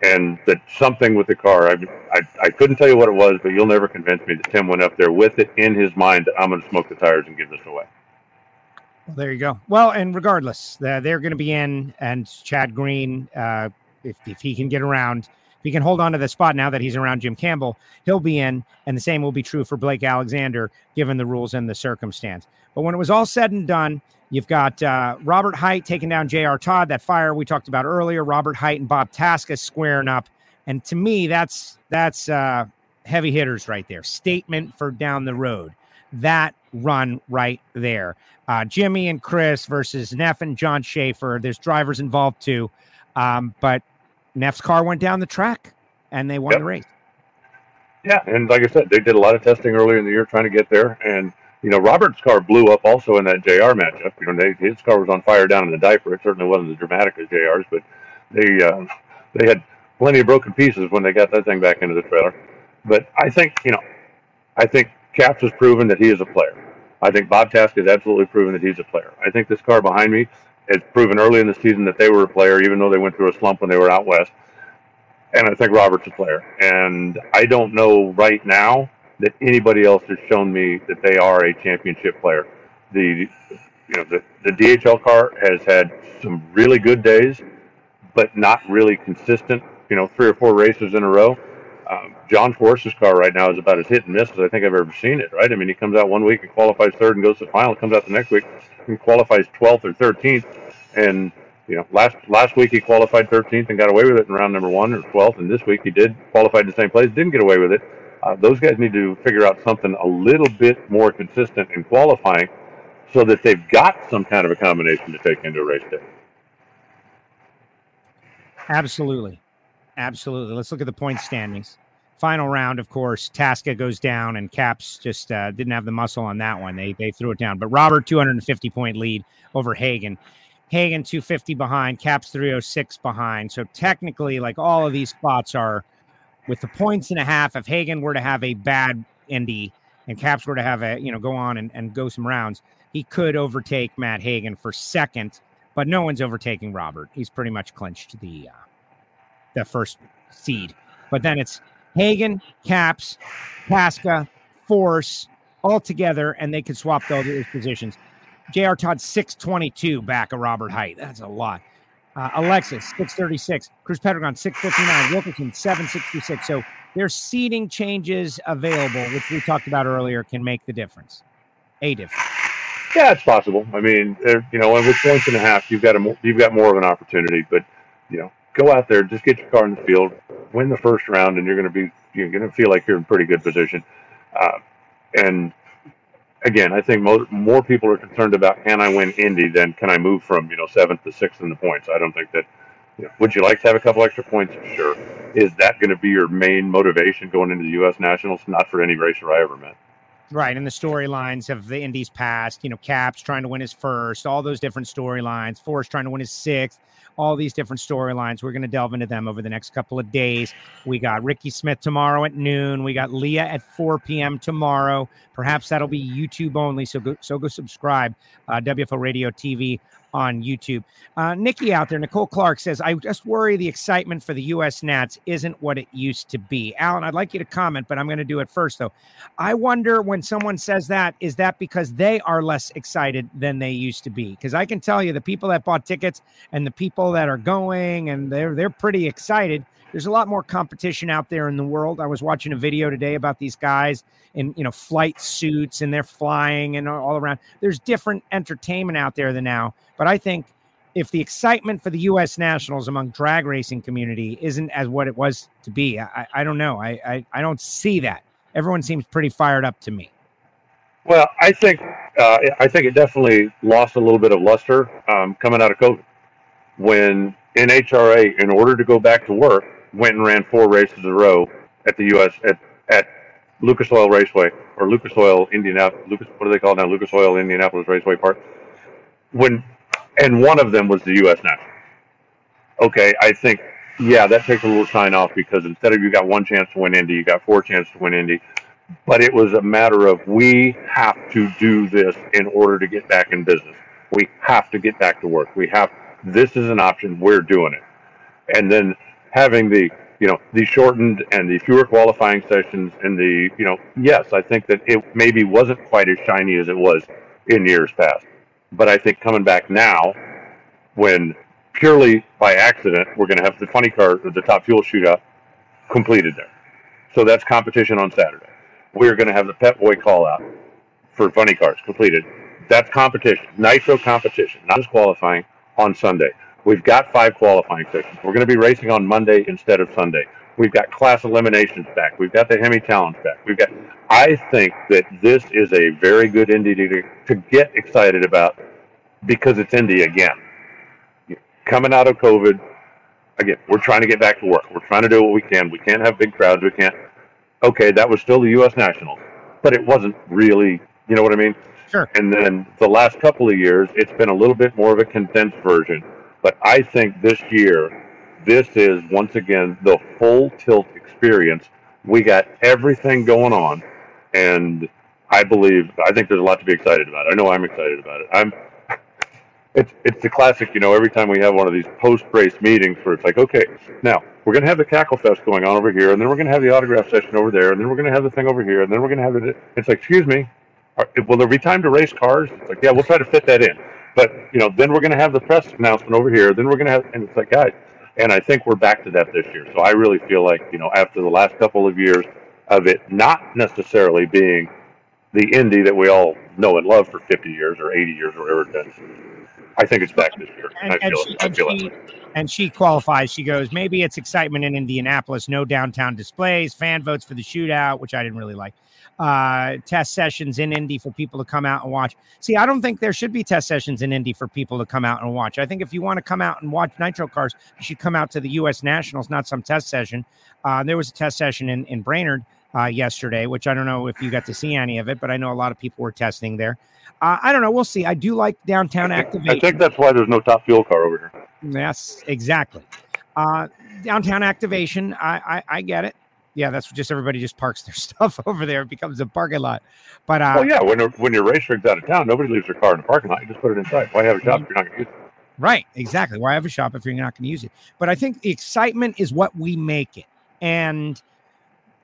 and that something with the car. I, I I couldn't tell you what it was, but you'll never convince me that Tim went up there with it in his mind that I'm going to smoke the tires and give this away. Well, there you go. Well, and regardless, uh, they're going to be in, and Chad Green, uh, if if he can get around if he can hold on to the spot now that he's around Jim Campbell, he'll be in. And the same will be true for Blake Alexander, given the rules and the circumstance. But when it was all said and done, you've got uh, Robert Hight taking down J.R. Todd, that fire we talked about earlier. Robert Hight and Bob Tasca squaring up. And to me, that's that's uh, heavy hitters right there. Statement for down the road. That run right there. Uh, Jimmy and Chris versus Neff and John Schaefer. There's drivers involved too. Um, but Neff's car went down the track and they won yep. the race. Yeah, and like I said, they did a lot of testing earlier in the year trying to get there. And you know, Robert's car blew up also in that JR matchup. You know, they, his car was on fire down in the diaper. It certainly wasn't as dramatic as JR's, but they uh, they had plenty of broken pieces when they got that thing back into the trailer. But I think you know, I think Capps has proven that he is a player. I think Bob Tasca has absolutely proven that he's a player. I think this car behind me has proven early in the season that they were a player, even though they went through a slump when they were out west. And I think Robert's a player. And I don't know right now that anybody else has shown me that they are a championship player. The you know the, the DHL car has had some really good days, but not really consistent. You know, three or four races in a row. Um, John Force's car right now is about as hit and miss as I think I've ever seen it. Right? I mean, he comes out one week and qualifies third and goes to the final. Comes out the next week and qualifies 12th or 13th. And you know, last last week he qualified 13th and got away with it in round number one or 12th, and this week he did qualify in the same place, didn't get away with it. Uh, those guys need to figure out something a little bit more consistent in qualifying, so that they've got some kind of a combination to take into a race day. Absolutely, absolutely. Let's look at the point standings. Final round, of course, Tasca goes down, and Capps just uh, didn't have the muscle on that one. They they threw it down. But Robert, 250 point lead over Hagan. Hagan 250 behind, Capps 306 behind. So technically, like all of these spots are with the points and a half. If Hagan were to have a bad Indy and Capps were to have a you know go on and, and go some rounds, he could overtake Matt Hagan for second, but no one's overtaking Robert. He's pretty much clinched the uh, the first seed. But then it's Hagan, Capps, Tasca, Force all together, and they could swap those positions. J.R. Todd 622 back of Robert Hight. That's a lot. Uh, Alexis 636, Cruz Pedregon 659, Wilkerson 766. So there's seating changes available, which we talked about earlier, can make the difference. A difference. Yeah, it's possible. I mean, you know, with points and a half, you've got a you've got more of an opportunity. But you know, go out there, just get your car in the field, win the first round, and you're going to be you're going to feel like you're in pretty good position. Uh, and again, I think more more people are concerned about can I win Indy than can I move from you know seventh to sixth in the points. I don't think that. You know, would you like to have a couple extra points? Sure. Is that going to be your main motivation going into the U.S. Nationals? Not for any racer I ever met. Right, and the storylines of the Indies past, you know, Capps trying to win his first, all those different storylines. Force trying to win his sixth all these different storylines. We're going to delve into them over the next couple of days. We got Ricky Smith tomorrow at noon. We got Leah at 4 p.m. tomorrow. Perhaps that'll be YouTube only. So go, so go subscribe. Uh, WFO Radio TV on YouTube. Uh, Nikki out there, Nicole Clark says, I just worry the excitement for the U.S. Nats isn't what it used to be. Alan, I'd like you to comment, but I'm going to do it first, though. I wonder when someone says that, is that because they are less excited than they used to be? Because I can tell you the people that bought tickets and the people that are going and they're they're pretty excited there's a lot more competition out there in the world. I was watching a video today about these guys in you know flight suits and they're flying and all around. There's different entertainment out there than now, but I think if the excitement for the U.S. Nationals among drag racing community isn't as what it was to be, I, I don't know. I, I, I don't see that. Everyone seems pretty fired up to me. Well, I think uh, I think it definitely lost a little bit of luster um, coming out of COVID when NHRA, in order to go back to work, went and ran four races in a row at the U.S. at at Lucas Oil Raceway or Lucas Oil Indianapolis. Lucas, what do they call now? Lucas Oil Indianapolis Raceway Park. When and one of them was the U.S. National. Okay, I think yeah, that takes a little shine off because instead of you got one chance to win Indy, you got four chances to win Indy. But it was a matter of we have to do this in order to get back in business. We have to get back to work. We have this is an option. We're doing it. And then having the you know the shortened and the fewer qualifying sessions and the you know yes i think that it maybe wasn't quite as shiny as it was in years past. But i think coming back now when purely by accident we're going to have the funny car the top fuel shootout completed there. So that's competition on saturday. We're going to have the pet boy call out for funny cars completed. That's competition. Nitro competition not just qualifying on sunday We've got five qualifying sessions. We're going to be racing on Monday instead of Sunday. We've got class eliminations back. We've got the Hemi Challenge back. We've got. I think that this is a very good Indy to, to get excited about because it's Indy again. Coming out of COVID, again, we're trying to get back to work. We're trying to do what we can. We can't have big crowds. We can't. Okay, that was still the U.S. Nationals, but it wasn't really. You know what I mean? Sure. And then the last couple of years, it's been a little bit more of a condensed version but I think this year, this is once again the full tilt experience. We got everything going on, and I believe I think there's a lot to be excited about. I know I'm excited about it. I'm. It's it's the classic, you know. Every time we have one of these post race meetings, where it's like, okay, now we're going to have the cackle fest going on over here, and then we're going to have the autograph session over there, and then we're going to have the thing over here, and then we're going to have it. It's like, excuse me, will there be time to race cars? It's like, yeah, we'll try to fit that in. But you know, then we're going to have the press announcement over here. Then we're going to have, and it's like, guys, and I think we're back to that this year. So I really feel like you know, after the last couple of years of it not necessarily being the Indy that we all know and love for 50 years or 80 years or whatever it is, I think it's back this year. And, I feel, and she, I feel and she, and she qualifies. She goes, maybe it's excitement in Indianapolis, no downtown displays, fan votes for the shootout, which I didn't really like uh, test sessions in Indy for people to come out and watch. See, I don't think there should be test sessions in Indy for people to come out and watch. I think if you want to come out and watch nitro cars, you should come out to the U.S. Nationals, not some test session. Uh, there was a test session in, in Brainerd uh, yesterday, which I don't know if you got to see any of it, but I know a lot of people were testing there. Uh, I don't know. We'll see. I do like downtown activation. I think that's why there's no top fuel car over here. Yes, exactly. Uh, downtown activation. I, I, I get it. yeah, that's just everybody just parks their stuff over there. It becomes a parking lot. But uh, Oh yeah, when when your race rig's out of town, nobody leaves their car in the parking lot. You just put it inside. Why have a shop if you're not going to use it? Right, exactly. Why have a shop if you're not going to use it? But I think the excitement is what we make it, and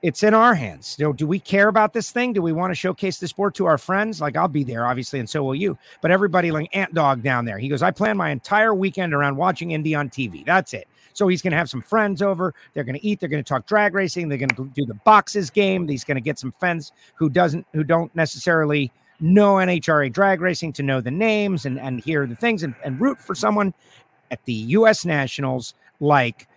it's in our hands. You know, do we care about this thing? Do we want to showcase the sport to our friends? Like I'll be there, obviously, and so will you. But everybody, like Ant Dog down there, he goes, I plan my entire weekend around watching Indy on TV. That's it. So he's going to have some friends over. They're going to eat. They're going to talk drag racing. They're going to do the boxes game. He's going to get some friends who doesn't, who don't necessarily know NHRA drag racing to know the names and and hear the things and, and root for someone at the U.S. Nationals like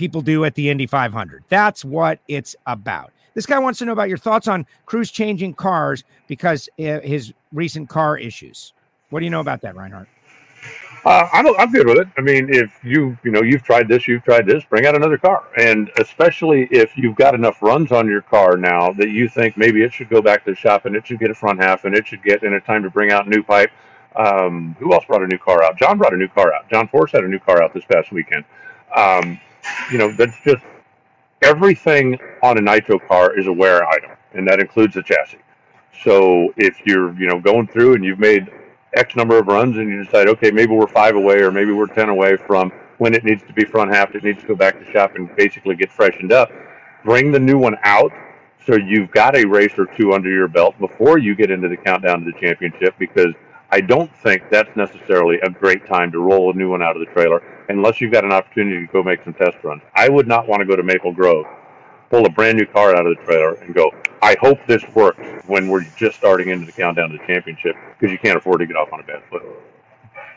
people do at the Indy 500. That's what it's about. This guy wants to know about your thoughts on Cruz changing cars because uh, his recent car issues. What do you know about that, Reinhart? Uh, I'm I'm good with it. I mean, if you you know you've tried this, you've tried this, bring out another car, and especially if you've got enough runs on your car now that you think maybe it should go back to the shop and it should get a front half and it should get in a time to bring out new pipe. Um, who else brought a new car out? John brought a new car out. John Force had a new car out this past weekend. Um, you know, that's just everything on a nitro car is a wear item, and that includes the chassis. So if you're you know going through and you've made X number of runs and you decide, okay, maybe we're five away or maybe we're 10 away from when it needs to be front half, it needs to go back to shop and basically get freshened up. Bring the new one out so you've got a race or two under your belt before you get into the countdown to the championship because I don't think that's necessarily a great time to roll a new one out of the trailer unless you've got an opportunity to go make some test runs. I would not want to go to Maple Grove, pull a brand new car out of the trailer and go, I hope this works when we're just starting into the countdown to the championship because you can't afford to get off on a bad foot.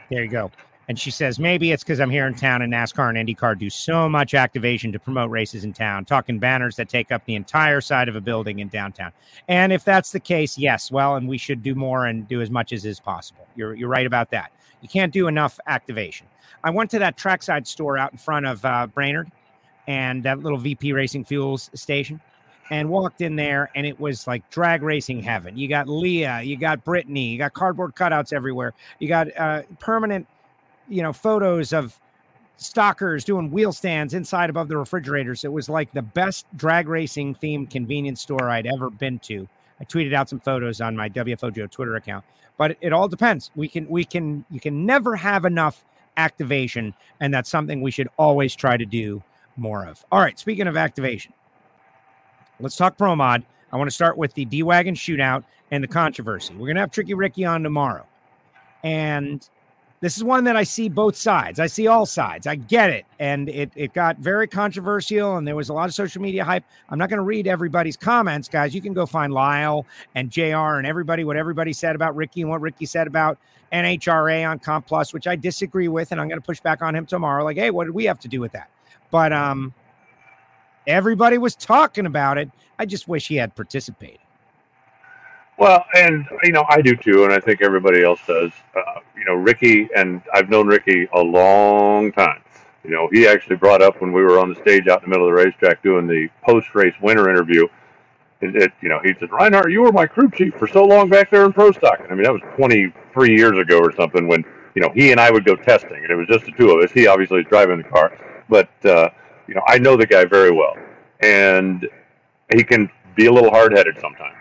There you go. And she says, maybe it's because I'm here in town and NASCAR and IndyCar do so much activation to promote races in town, talking banners that take up the entire side of a building in downtown. And if that's the case, yes, well, and we should do more and do as much as is possible. You're, you're right about that. You can't do enough activation. I went to that trackside store out in front of uh, Brainerd and that little VP Racing Fuels station and walked in there and it was like drag racing heaven. You got Leah, you got Brittany, you got cardboard cutouts everywhere. You got uh, permanent, you know, photos of stockers doing wheel stands inside above the refrigerators. It was like the best drag racing themed convenience store I'd ever been to. I tweeted out some photos on my WFO Joe Twitter account, but it, all depends. We can, we can, you can never have enough activation, and that's something we should always try to do more of. All right, speaking of activation, let's talk pro mod. I want to start with the D Wagon shootout and the mm-hmm. controversy. We're going to have Tricky Ricky on tomorrow. And this is one that I see both sides. I see all sides. I get it. And it, it got very controversial and there was a lot of social media hype. I'm not going to read everybody's comments, guys. You can go find Lyle and JR and everybody, what everybody said about Ricky and what Ricky said about NHRA on Comp Plus, which I disagree with. And I'm going to push back on him tomorrow. Like, hey, what did we have to do with that? But um, everybody was talking about it. I just wish he had participated. Well, and you know, I do too, and I think everybody else does. Uh, you know, Ricky and I've known Ricky a long time. You know, he actually brought up when we were on the stage out in the middle of the racetrack doing the post-race winter interview. It, it, you know, he said, Reinhart, you were my crew chief for so long back there in pro stock. I mean, that was 23 years ago or something when, you know, he and I would go testing and it was just the two of us. He obviously was driving the car, but, uh, you know, I know the guy very well and he can be a little hard-headed sometimes.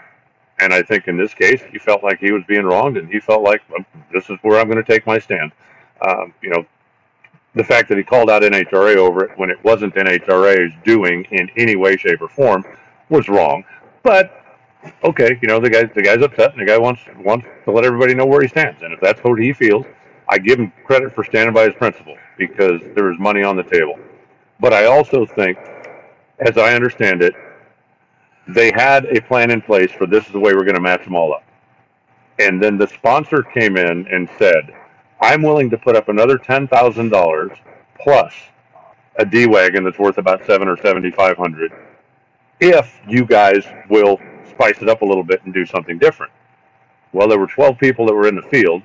And I think in this case, he felt like he was being wronged, and he felt like this is where I'm going to take my stand. Um, you know, the fact that he called out NHRA over it when it wasn't NHRA's doing in any way, shape, or form was wrong. But okay, you know, the guy the guy's upset, and the guy wants wants to let everybody know where he stands. And if that's what he feels, I give him credit for standing by his principles because there is money on the table. But I also think, as I understand it, they had a plan in place for this is the way we're going to match them all up. And then the sponsor came in and said, I'm willing to put up another $10,000 plus a D wagon that's worth about seven or 7,500 if you guys will spice it up a little bit and do something different. Well, there were 12 people that were in the field.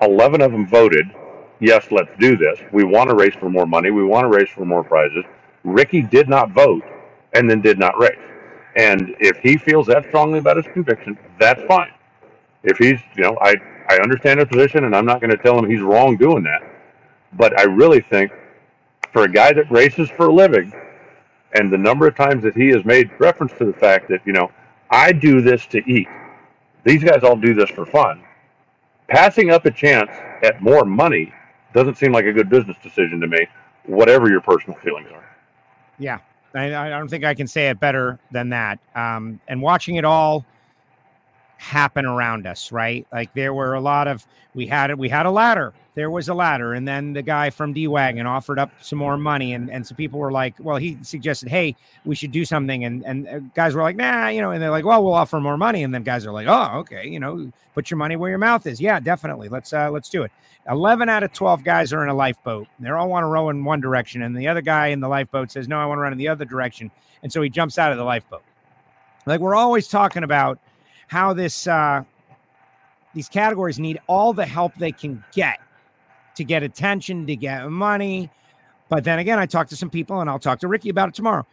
11 of them voted, yes, let's do this. We want to race for more money. We want to race for more prizes. Ricky did not vote and then did not race. And if he feels that strongly about his conviction, that's fine. If he's, you know, I, I understand his position and I'm not going to tell him he's wrong doing that. But I really think for a guy that races for a living and the number of times that he has made reference to the fact that you know I do this to eat. These guys all do this for fun. Passing up a chance at more money doesn't seem like a good business decision to me, whatever your personal feelings are. Yeah, I, I don't think I can say it better than that. Um, and watching it all happen around us, right? Like there were a lot of we had it, we had a ladder. There was a ladder, and then the guy from D Wagon offered up some more money, and and some people were like, well, he suggested, hey, we should do something, and and uh, guys were like, nah, you know, and they're like, well, we'll offer more money, and then guys are like, oh, okay, you know, put your money where your mouth is. Yeah, definitely, let's uh, let's do it. Eleven out of twelve guys are in a lifeboat. They all want to row in one direction, and the other guy in the lifeboat says, no, I want to run in the other direction, and so he jumps out of the lifeboat. Like we're always talking about how this uh, these categories need all the help they can get to get attention, to get money. But then again, I talked to some people, and I'll talk to Ricky about it tomorrow.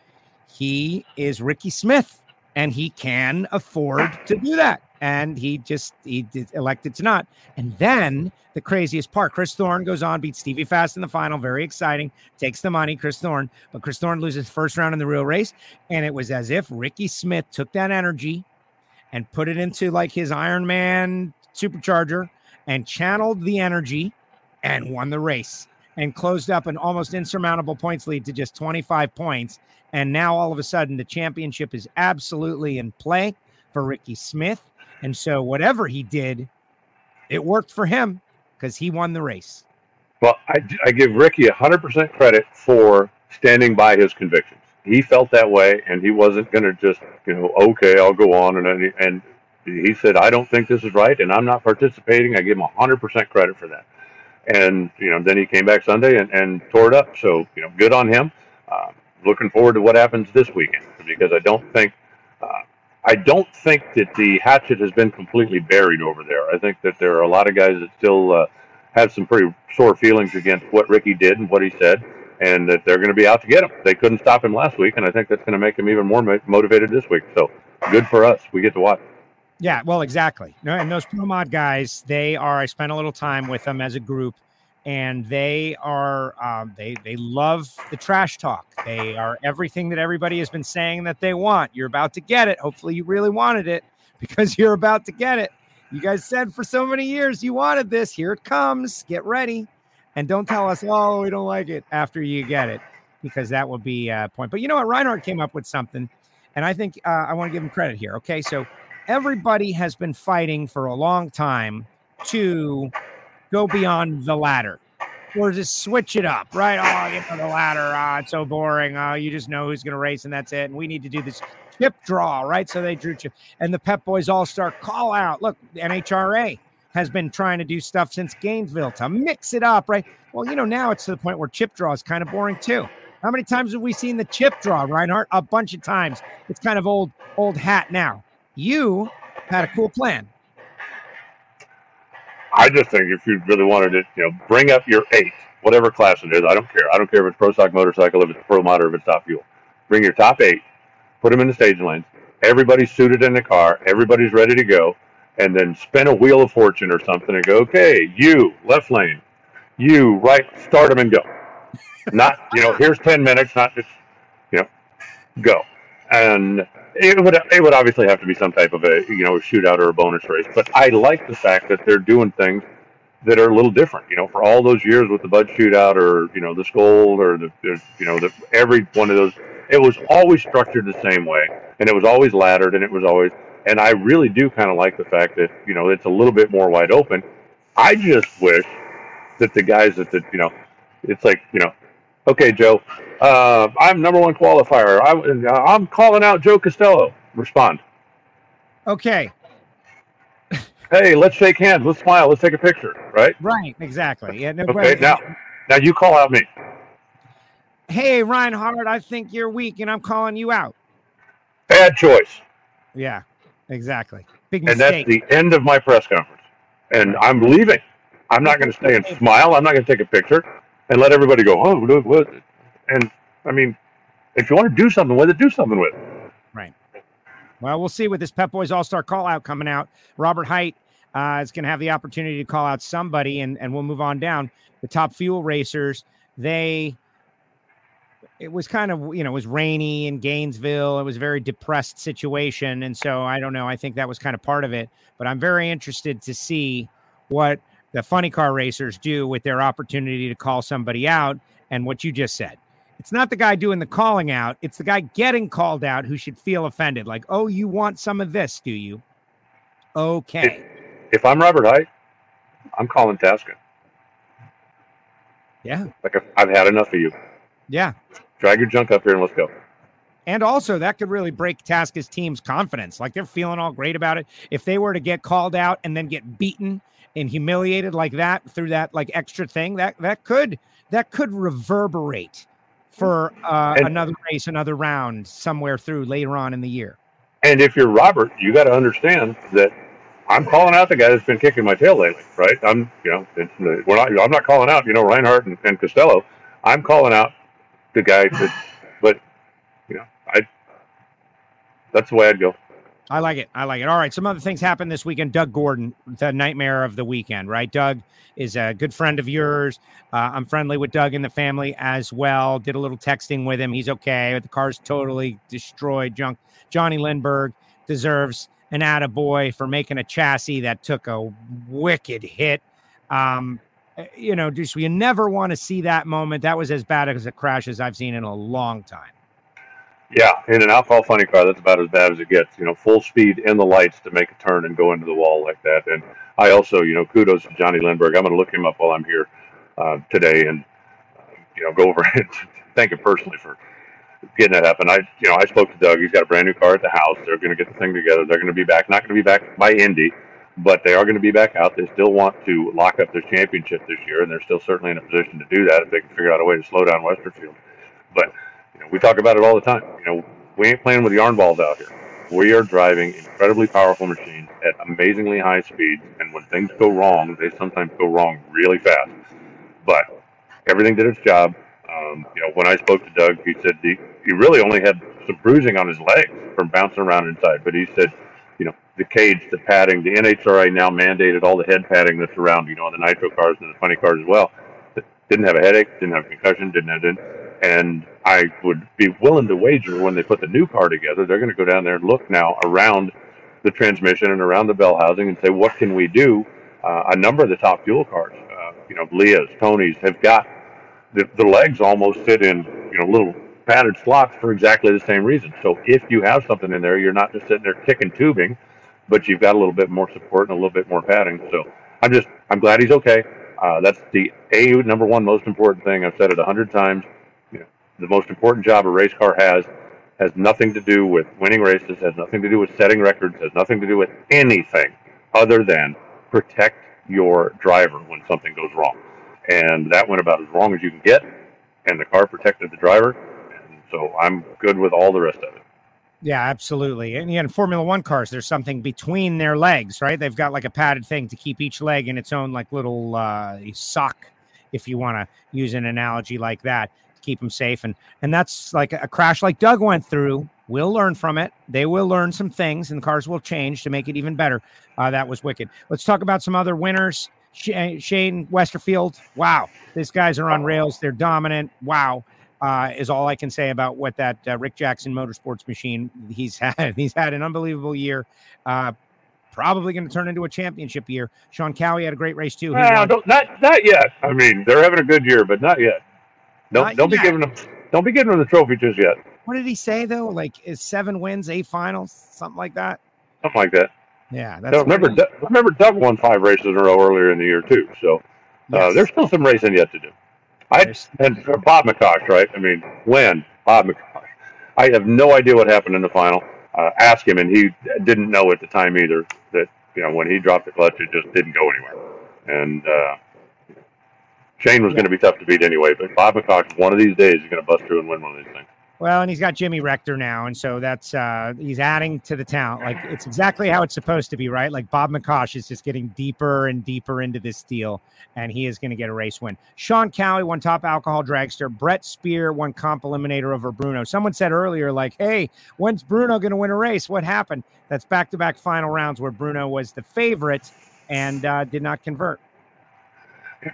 He is Ricky Smith, and he can afford ah. to do that. And he just he did, elected to not. And then the craziest part: Chris Thorne goes on, beats Stevie Fast in the final, very exciting. Takes the money, Chris Thorne, but Chris Thorne loses first round in the real race, and it was as if Ricky Smith took that energy and put it into like his Iron Man supercharger and channeled the energy and won the race and closed up an almost insurmountable points lead to just 25 points. And now all of a sudden the championship is absolutely in play for Ricky Smith. And so whatever he did, it worked for him because he won the race. Well, I, I give Ricky 100% credit for standing by his convictions he felt that way, and he wasn't going to just, you know, okay, I'll go on, and and he said, I don't think this is right, and I'm not participating. I give him 100% credit for that. And you know, then he came back Sunday and, and tore it up. So you know, good on him. Uh, looking forward to what happens this weekend because I don't think. Uh, I don't think that the hatchet has been completely buried over there. I think that there are a lot of guys that still uh, have some pretty sore feelings against what Ricky did and what he said and that they're going to be out to get him. They couldn't stop him last week, and I think that's going to make him even more motivated this week. So good for us. We get to watch. Yeah, well, exactly. No, and those pro mod guys, they are. I spent a little time with them as a group, and they are. Um, they they love the trash talk. They are everything that everybody has been saying that they want. You're about to get it. Hopefully, you really wanted it because you're about to get it. You guys said for so many years you wanted this. Here it comes. Get ready and don't tell us, oh, we don't like it after you get it, because that will be a point. But you know what? Reinhart came up with something, and I think uh, I want to give him credit here. Okay, so everybody has been fighting for a long time to go beyond the ladder or just switch it up, right? Oh, you know, the ladder, oh, it's so boring. Oh, you just know who's going to race, and that's it. And we need to do this chip draw, right? So they drew chip. And the Pep Boys All Star call out. Look, NHRA has been trying to do stuff since Gainesville to mix it up, right? Well, you know, now it's to the point where chip draw is kind of boring too. How many times have we seen the chip draw, Reinhart? A bunch of times. It's kind of old, old hat now. You had a cool plan. I just think if you really wanted to, you know, bring up your eight, whatever class it is, I don't care. I don't care if it's pro stock motorcycle, if it's pro motor, if it's top fuel. Bring your top eight, put them in the stage lanes. Everybody's suited in the car. Everybody's ready to go and then spin a wheel of fortune or something and go, okay, you left lane, you right, start them and go. not, you know, here's 10 minutes, not just, you know, go. And it would it would obviously have to be some type of a you know a shootout or a bonus race. But I like the fact that they're doing things that are a little different. You know, for all those years with the Bud Shootout or you know the Skoal or the, the you know the every one of those, it was always structured the same way, and it was always laddered, and it was always and I really do kind of like the fact that, you know, it's a little bit more wide open. I just wish that the guys that, the, you know, it's like, you know, okay, Joe, uh, I'm number one qualifier. I, I'm calling out Joe Castello. Respond. Okay. hey, let's shake hands. Let's smile. Let's take a picture. Right. Right. Exactly. Yeah. No, okay. Now, now you call out me. Hey, Reinhart, I think you're weak, and I'm calling you out. Bad choice. Yeah. Exactly. Big mistake. And that's the end of my press conference. And I'm leaving. I'm not going to stay and smile. I'm not going to take a picture and let everybody go, oh, what? And I mean, if you want to do something with it, do something with it. Right. Well, we'll see with this Pep Boys All Star call out coming out. Robert Hight uh, is going to have the opportunity to call out somebody, and, and we'll move on down. The top fuel racers, they it was kind of you know it was rainy in Gainesville. It was a very depressed situation, and so I don't know. I think that was kind of part of it. But I'm very interested to see what the funny car racers do with their opportunity to call somebody out and what you just said. It's not the guy doing the calling out, it's the guy getting called out who should feel offended. Like, oh, you want some of this, do you? Okay. If, if I'm Robert Hight, I'm calling Tasca. Yeah. Like, I've had enough of you. Yeah. Drag your junk up here and let's go. And also, that could really break Tasca's team's confidence. Like they're feeling all great about it. If they were to get called out and then get beaten and humiliated like that through that like extra thing, that that could that could reverberate for uh, and, another race, another round somewhere through later on in the year. And if you're Robert, you got to understand that I'm calling out the guy that's been kicking my tail lately, right? I'm, you know, we're not. I'm not calling out, you know, Reinhart and, and Castello. I'm calling out the guy that, but you know, I. That's the way I'd go. I like it. I like it. All right. Some other things happened this weekend. Doug Gordon, the nightmare of the weekend, right? Doug is a good friend of yours. Uh, I'm friendly with Doug and the family as well. Did a little texting with him. He's okay. The car's totally destroyed. Junk. Johnny Lindberg deserves an attaboy for making a chassis that took a wicked hit. Um, eh, you know, just you never want to see that moment. That was as bad as a crash as I've seen in a long time. Yeah, in an outfall funny car, that's about as bad as it gets. You know, full speed in the lights to make a turn and go into the wall like that. And I also, you know, kudos to Johnny Lindberg. I'm going to look him up while I'm here uh, today and, uh, you know, go over and thank him personally for getting that happen. I, you know, I spoke to Doug. He's got a brand new car at the house. They're going to get the thing together. They're going to be back. Not going to be back by Indy, but they are going to be back out. They still want to lock up their championship this year, and they're still certainly in a position to do that if they can figure out a way to slow down Westerfield. But know, we talk about it all the time. You know, we ain't playing with yarn balls out here. We are driving incredibly powerful machines at amazingly high speeds, and when things go wrong, they sometimes go wrong really fast. But everything did its job. Um, you know, when I spoke to Doug, he said he, he really only had some bruising on his legs from bouncing around inside. But he said, you know, the cage, the padding, the NHRA now mandated all the head padding that's around, you know, on the nitro cars and the funny cars as well. Didn't have a headache, didn't have a concussion, didn't have, didn't, and I would be willing to wager when they put the new car together, they're going to go down there and look now around the transmission and around the bell housing and say, what can we do? Uh, a number of the top fuel cars, uh, you know, Leah's, Tony's, have got the, the legs almost fit in, you know, little padded slots for exactly the same reason. So if you have something in there, you're not just sitting there kicking tubing, but you've got a little bit more support and a little bit more padding. So I'm just, I'm glad he's okay. Uh, that's the a number one most important thing. I've said it a hundred times the most important job a race car has has nothing to do with winning races, has nothing to do with setting records, has nothing to do with anything other than protect your driver when something goes wrong. And that went about as wrong as you can get, and the car protected the driver. And so I'm good with all the rest of it. Yeah, absolutely. And in Formula One cars, there's something between their legs, right? They've got like a padded thing to keep each leg in its own like little uh, sock, if you want to use an analogy like that keep them safe. And and that's like a crash like Doug went through. We'll learn from it. They will learn some things, and cars will change to make it even better. Uh, that was wicked. Let's talk about some other winners. Shane Westerfield. Wow, these guys are on rails. They're dominant. Wow. Uh, is all I can say about what that uh, Rick Jackson Motorsports machine he's had. He's had an unbelievable year. Uh, probably going to turn into a championship year. Sean Cowie had a great race too. Not not yet. I mean, they're having a good year, but not yet. Don't don't be giving them don't be giving them the trophy just yet. What did he say though? Like is seven wins, eight finals, something like that. Something like that. Yeah, that's remember. Doug, remember, Doug won five races in a row earlier in the year too. So uh, there's still some racing yet to do. I and Bob McCosh, right? I mean, when Bob McCosh, I have no idea what happened in the final. Uh, ask him, and he didn't know at the time either that you know when he dropped the clutch, it just didn't go anywhere. And uh, Shane was yeah. going to be tough to beat anyway, but Bob McCosh, one of these days, is going to bust through and win one of these things. Well, and he's got Jimmy Rector now, and so that's uh he's adding to the talent. Like it's exactly how it's supposed to be, right? Like Bob McCosh is just getting deeper and deeper into this deal, and he is going to get a race win. Sean Cowie won top alcohol dragster. Brett Spear won comp eliminator over Bruno. Someone said earlier, like, "Hey, when's Bruno going to win a race? What happened?" That's back to back final rounds where Bruno was the favorite and uh, did not convert.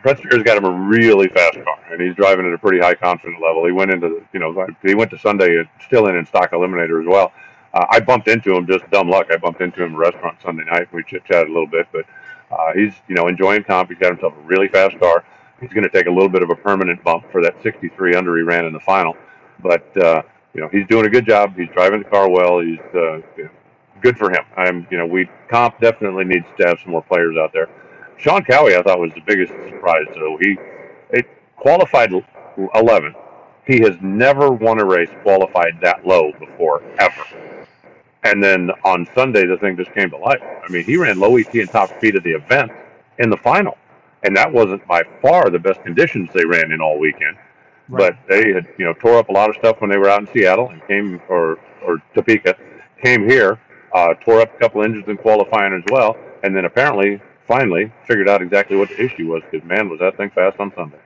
Brett Spears got him a really fast car, and he's driving at a pretty high confidence level. He went into, you know, he went to Sunday still in in stock eliminator as well. Uh, I bumped into him, just dumb luck. I bumped into him at a restaurant Sunday night. We chit chatted a little bit, but uh, he's, you know, enjoying comp. He's got himself a really fast car. He's going to take a little bit of a permanent bump for that 63 under he ran in the final, but uh, you know, he's doing a good job. He's driving the car well. He's uh, good for him. I'm, you know, we comp definitely needs to have some more players out there. Sean Cowie, I thought was the biggest surprise. So he it qualified 11. He has never won a race qualified that low before ever. And then on Sunday, the thing just came to life. I mean, he ran low ET and top speed of the event in the final, and that wasn't by far the best conditions they ran in all weekend. Right. But they had, you know, tore up a lot of stuff when they were out in Seattle and came, or or Topeka, came here, uh, tore up a couple engines in qualifying as well, and then apparently finally figured out exactly what the issue was because man was that thing fast on Sunday.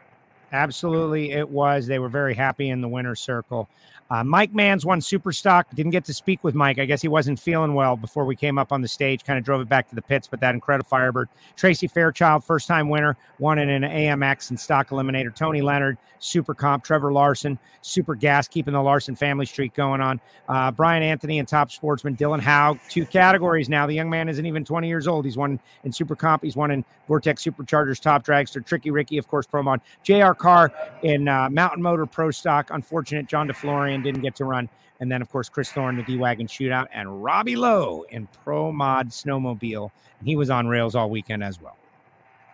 Absolutely, it was. They were very happy in the winner's circle. Uh, Mike Mann's won Super Stock. Didn't get to speak with Mike. I guess he wasn't feeling well before we came up on the stage. Kind of drove it back to the pits, but that incredible Firebird. Tracy Fairchild, first time winner, won in an AMX and stock eliminator. Tony Leonard, Super Comp. Trevor Larson, Super Gas, keeping the Larson family streak going on. Uh, Brian Anthony and top sportsman Dylan Howe. Two categories now. The young man isn't even 20 years old. He's won in Super Comp. He's won in Vortex Superchargers Top Dragster. Tricky Ricky, of course, Pro Mod. JR Carr in uh, Mountain Motor Pro Stock. Unfortunate, John DeFlorian didn't get to run. And then, of course, Chris Thorne, the D Wagon Shootout, and Robbie Lowe in Pro Mod Snowmobile. And he was on rails all weekend as well.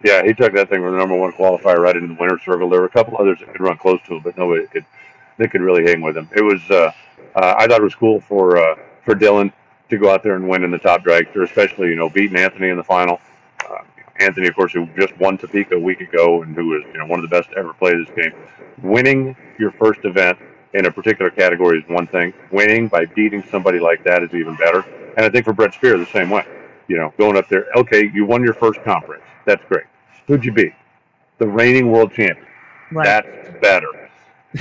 Yeah, he took that thing from the number one qualifier right into the winner's circle. There were a couple others that could run close to him, but nobody could they could really hang with him. It was uh, uh, I thought it was cool for uh, for Dylan to go out there and win in the top dragster, especially you know beating Anthony in the final. Uh, Anthony, of course, who just won Topeka a week ago and who was you know one of the best to ever play this game. Winning your first event in a particular category is one thing. Winning by beating somebody like that is even better. And I think for Brett Spear, the same way. You know, going up there, okay, you won your first conference. That's great. Who'd you beat? The reigning world champion. Right. That's better.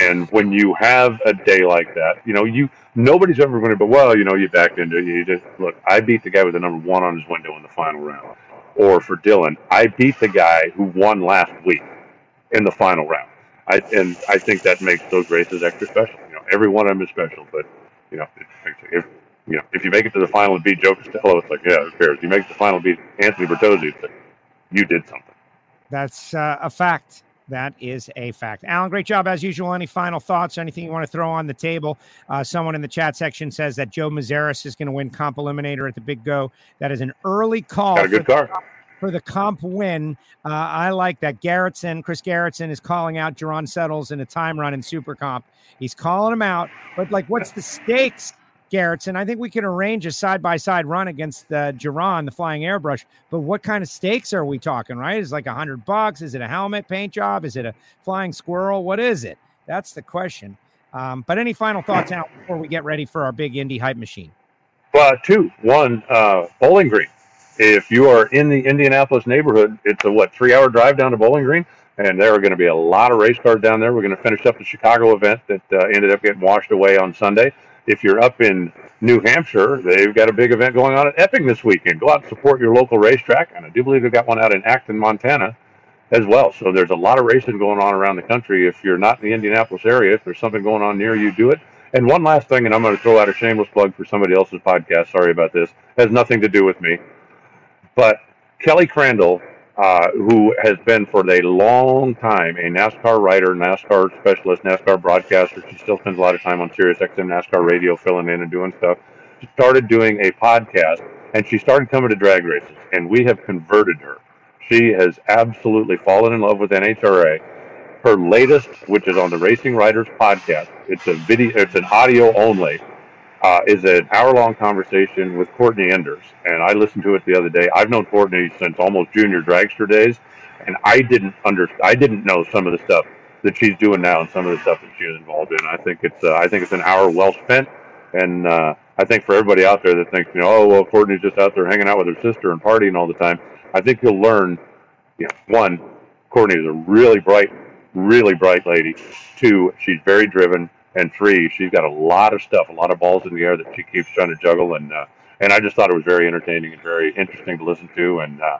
And when you have a day like that, you know, you nobody's ever going to. But well, you know, you backed into it. You just look. I beat the guy with the number one on his window in the final round. Or for Dylan, I beat the guy who won last week in the final round. I and I think that makes those races extra special. You know, every one of them is special. But you know, if you know if you make it to the final and beat Joe Castello, it's like yeah, who cares? You make it to the final and beat Anthony Bertozzi, it's like you did something. That's uh, a fact. That is a fact. Alan, great job as usual. Any final thoughts? Anything you want to throw on the table? Uh, someone in the chat section says that Joe Mazeris is going to win Comp Eliminator at the Big Go. That is an early call. Got a good car for the comp win. Uh, I like that. Garrettson, Chris Garrettson is calling out Jerron Settles in a time run in Super Comp. He's calling him out, but like, what's the stakes, Garrettson? I think we can arrange a side by side run against uh, Jerron, the flying airbrush. But what kind of stakes are we talking? Right? Is like a hundred bucks? Is it a helmet paint job? Is it a flying squirrel? What is it? That's the question. Um, but any final thoughts out before we get ready for our big Indy hype machine? Well, two. One, uh, Bowling Green if you are in the Indianapolis neighborhood, it's a what three hour drive down to Bowling Green, and there are going to be a lot of race cars down there. We're going to finish up the Chicago event that uh, ended up getting washed away on Sunday. If you're up in New Hampshire, they've got a big event going on at Epping this weekend. Go out and support your local racetrack, and I do believe they've got one out in Acton, Montana, as well. So there's a lot of racing going on around the country. If you're not in the Indianapolis area, if there's something going on near you, do it. And one last thing, and I'm going to throw out a shameless plug for somebody else's podcast. Sorry about this. It has nothing to do with me. But Kelly Crandall, uh, who has been for a long time a NASCAR writer, NASCAR specialist, NASCAR broadcaster, she still spends a lot of time on Sirius XM NASCAR radio, filling in and doing stuff. Started doing a podcast, and she started coming to drag races, and we have converted her. She has absolutely fallen in love with NHRA. Her latest, which is on the Racing Writers podcast, it's a video, it's an audio only uh, is an hour long conversation with Courtney Enders. And I listened to it the other day. I've known Courtney since almost junior dragster days, and I didn't under I didn't know some of the stuff that she's doing now and some of the stuff that she is involved in. I think it's uh, I think it's an hour well spent, and uh, I think for everybody out there that thinks you know oh well Courtney's just out there hanging out with her sister and partying all the time, I think you'll learn. You know, one, Courtney is a really bright, really bright lady. Two, she's very driven and three, she's got a lot of stuff, a lot of balls in the air that she keeps trying to juggle, and uh, and I just thought it was very entertaining and very interesting to listen to, and uh,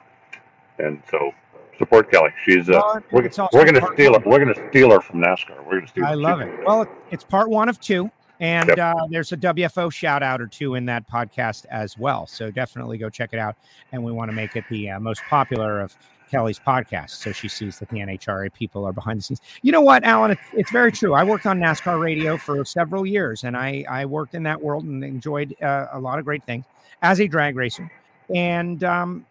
and so support Kelly. She's uh, Well, we're, we're going to steal her. We're going to steal her from NASCAR. We're going to steal. I love it. Well, it's part one of two. And Yep. uh, there's a WFO shout out or two in that podcast as well. So definitely go check it out. And we want to make it the uh, most popular of Kelly's podcast. So she sees that the NHRA people are behind the scenes. You know what, Alan? It's, it's very true. I worked on NASCAR radio for several years and I, I worked in that world and enjoyed uh, a lot of great things as a drag racer. And um,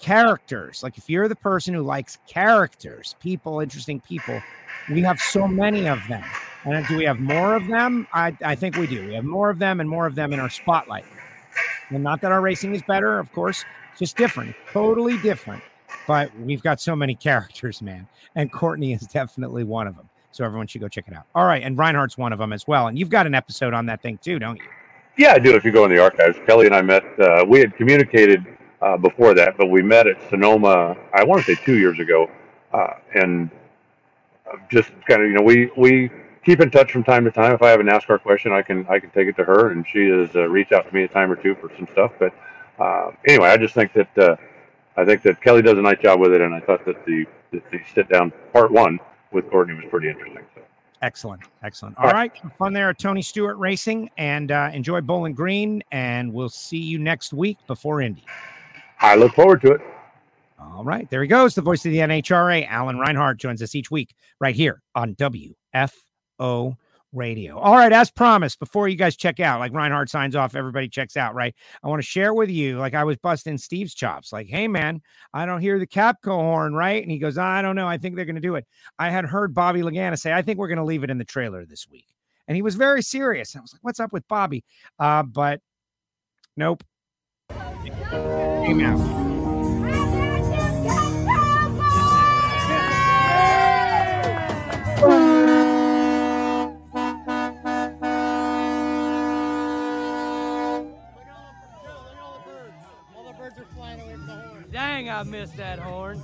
characters, like if you're the person who likes characters, people, interesting people, we have so many of them. And do we have more of them? I, I think we do. We have more of them and more of them in our spotlight. And not that our racing is better, of course, just different, totally different. But we've got so many characters, man. And Courtney is definitely one of them. So everyone should go check it out. All right. And Reinhart's one of them as well. And you've got an episode on that thing too, don't you? Yeah, I do. If you go in the archives, Kelly and I met. Uh, we had communicated uh, before that, but we met at Sonoma. I want to say two years ago, uh, and uh, just kind of you know we we keep in touch from time to time. If I have a NASCAR question, I can I can take it to her, and she has uh, reached out to me a time or two for some stuff. But uh, anyway, I just think that uh, I think that Kelly does a nice job with it, and I thought that the that the sit down part one with Courtney was pretty interesting. So. Excellent. Excellent. All right. Have Fun there at Tony Stewart Racing and uh, enjoy Bowling Green. And we'll see you next week before Indy. I look forward to it. All right. There he goes. The voice of the NHRA, Alan Reinhart, joins us each week right here on WFO Radio. All right. As promised, before you guys check out, like Reinhart signs off, everybody checks out, right? I want to share with you, like I was busting Steve's chops, like, hey, man, I don't hear the Capco horn, right? And he goes, I don't know. I think they're going to do it. I had heard Bobby Lagana say, I think we're going to leave it in the trailer this week. And he was very serious. I was like, what's up with Bobby? Uh, but nope. Dang, I missed that horn.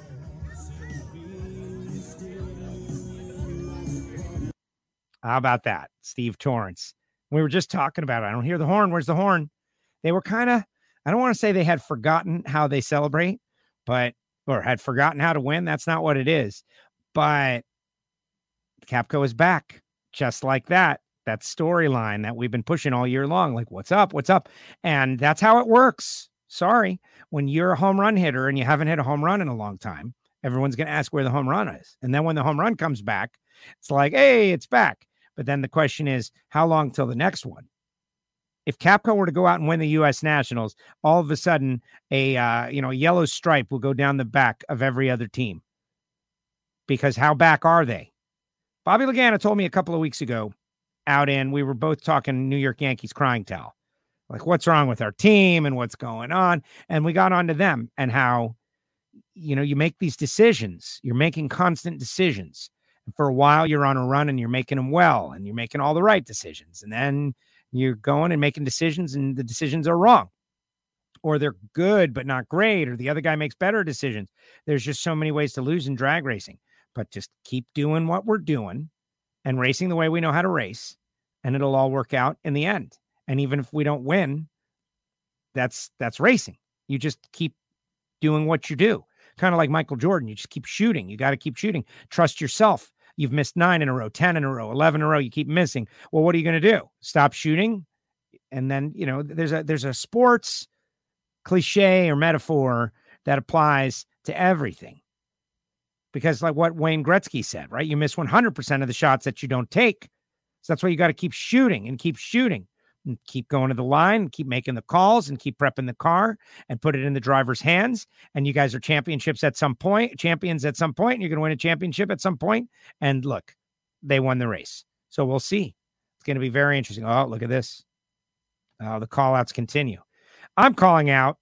How about that? Steve Torrence. We were just talking about it. I don't hear the horn. Where's the horn? They were kind of, I don't want to say they had forgotten how they celebrate, but, or had forgotten how to win. That's not what it is. But Capco is back just like that. That storyline that we've been pushing all year long. Like, what's up? What's up? And that's how it works. Sorry. When you're a home run hitter and you haven't hit a home run in a long time, everyone's going to ask where the home run is. And then when the home run comes back, it's like, hey, it's back. But then the question is, how long till the next one? If Capco were to go out and win the U.S. Nationals, all of a sudden a uh, you know yellow stripe will go down the back of every other team. Because how back are they? Bobby Lagana told me a couple of weeks ago, out in we were both talking New York Yankees crying towel, like what's wrong with our team and what's going on, and we got onto them and how you know you make these decisions, you're making constant decisions. And for a while you're on a run and you're making them well and you're making all the right decisions. And then you're going and making decisions and the decisions are wrong. Or they're good but not great or the other guy makes better decisions. There's just so many ways to lose in drag racing. But just keep doing what we're doing and racing the way we know how to race and it'll all work out in the end and even if we don't win that's that's racing you just keep doing what you do kind of like Michael Jordan you just keep shooting you got to keep shooting trust yourself You've missed nine in a row, 10 in a row, 11 in a row. You keep missing. Well, what are you going to do? Stop shooting? And then, you know, there's a, there's a sports cliche or metaphor that applies to everything. Because like what Wayne Gretzky said, right? You miss 100% of the shots that you don't take. So that's why you got to keep shooting and keep shooting and keep going to the line, keep making the calls and keep prepping the car and put it in the driver's hands. And you guys are championships at some point, champions at some point. And you're going to win a championship at some point. And look, they won the race. So we'll see. It's going to be very interesting. Oh, look at this. Oh, the call outs continue. I'm calling out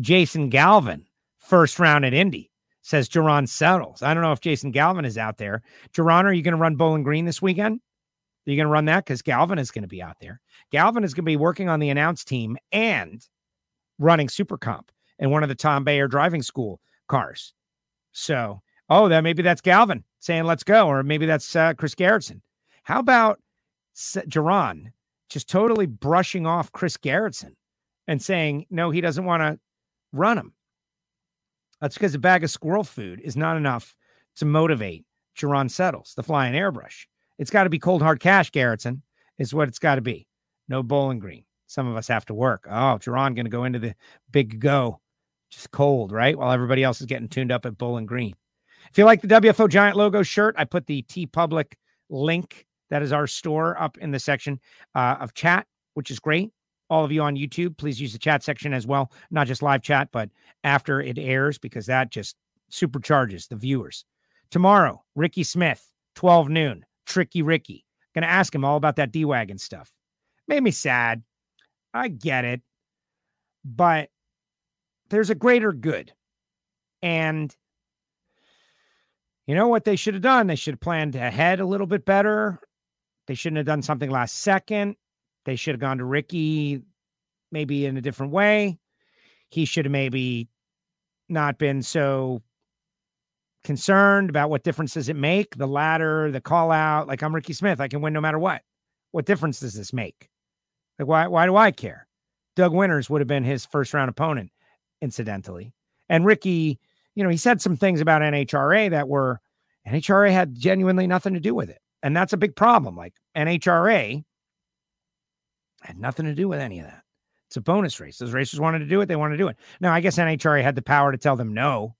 Jason Galvin, first round at Indy, says Jerron Settles. I don't know if Jason Galvin is out there. Jerron, are you going to run Bowling Green this weekend? You going to run that? Because Galvin is going to be out there. Galvin is going to be working on the announce team and running Super Comp in one of the Tom Bayer driving school cars. So, oh, that maybe that's Galvin saying let's go, or maybe that's uh, Chris Garrettson. How about S- Jerron just totally brushing off Chris Garrettson and saying no, he doesn't want to run him? That's because a bag of squirrel food is not enough to motivate Jerron Settles, the flying airbrush. It's got to be cold hard cash, Garrettson, is what it's got to be. No bowling green. Some of us have to work. Oh, Jerron going to go into the big go, just cold, right? While everybody else is getting tuned up at Bowling Green. If you like the WFO Giant logo shirt, I put the TeePublic link. That is our store up in the section uh, of chat, which is great. All of you on YouTube, please use the chat section as well, not just live chat, but after it airs, because that just supercharges the viewers. Tomorrow, Ricky Smith, 12 noon, Tricky Ricky. Gonna ask him all about that D Wagon stuff. Made me sad. I get it. But there's a greater good. And you know what they should have done? They should have planned ahead a little bit better. They shouldn't have done something last second. They should have gone to Ricky maybe in a different way. He should have maybe not been so concerned about what difference does it make the ladder the call out like i'm ricky smith i can win no matter what. What difference does this make? Like why why do i care? Doug winters would have been his first round opponent incidentally. And ricky you know he said some things about nhra that were nhra had genuinely nothing to do with it. And that's a big problem. Like nhra had nothing to do with any of that. It's a bonus race. Those racers wanted to do it. They wanted to do it. Now i guess nhra had the power to tell them no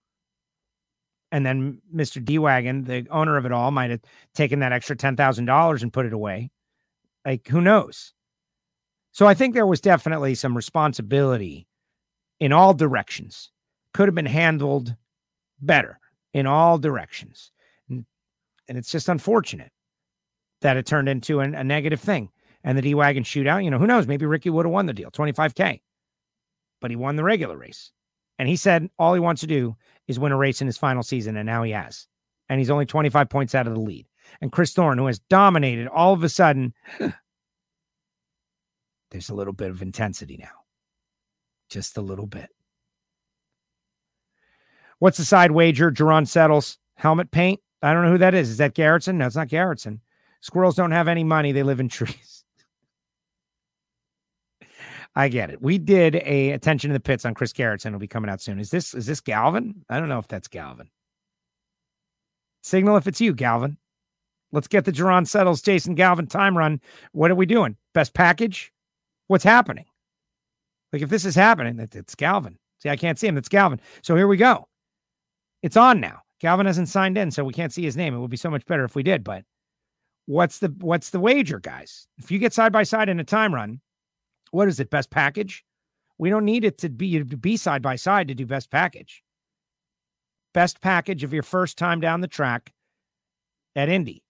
and then Mr. D Wagon, the owner of it all, might have taken that extra ten thousand dollars and put it away. Like who knows? So I think there was definitely some responsibility in all directions. Could have been handled better in all directions, and, it's just unfortunate that it turned into an, a negative thing. And the D Wagon shootout, you know, who knows? Maybe Ricky would have won the deal, twenty five k, but he won the regular race. And he said all he wants to do is win a race in his final season, and now he has. And he's only 25 points out of the lead. And Chris Thorne, who has dominated, all of a sudden, there's a little bit of intensity now. Just a little bit. What's the side wager? Jerron settles helmet paint. I don't know who that is. Is that Garrettson? No, it's not Garrettson. Squirrels don't have any money. They live in trees. I get it. We did a attention to the pits on Chris Garrettson. It'll be coming out soon. Is this is this Galvin? I don't know if that's Galvin. Signal if it's you, Galvin. Let's get the Jerron Settles, Jason Galvin time run. What are we doing? Best package? What's happening? Like if this is happening, it's Galvin. See, I can't see him. It's Galvin. So here we go. It's on now. Galvin hasn't signed in, so we can't see his name. It would be so much better if we did. But what's the what's the wager, guys? If you get side by side in a time run, what is it? Best package? We don't need it to be to be side by side to do best package. Best package of your first time down the track at Indy.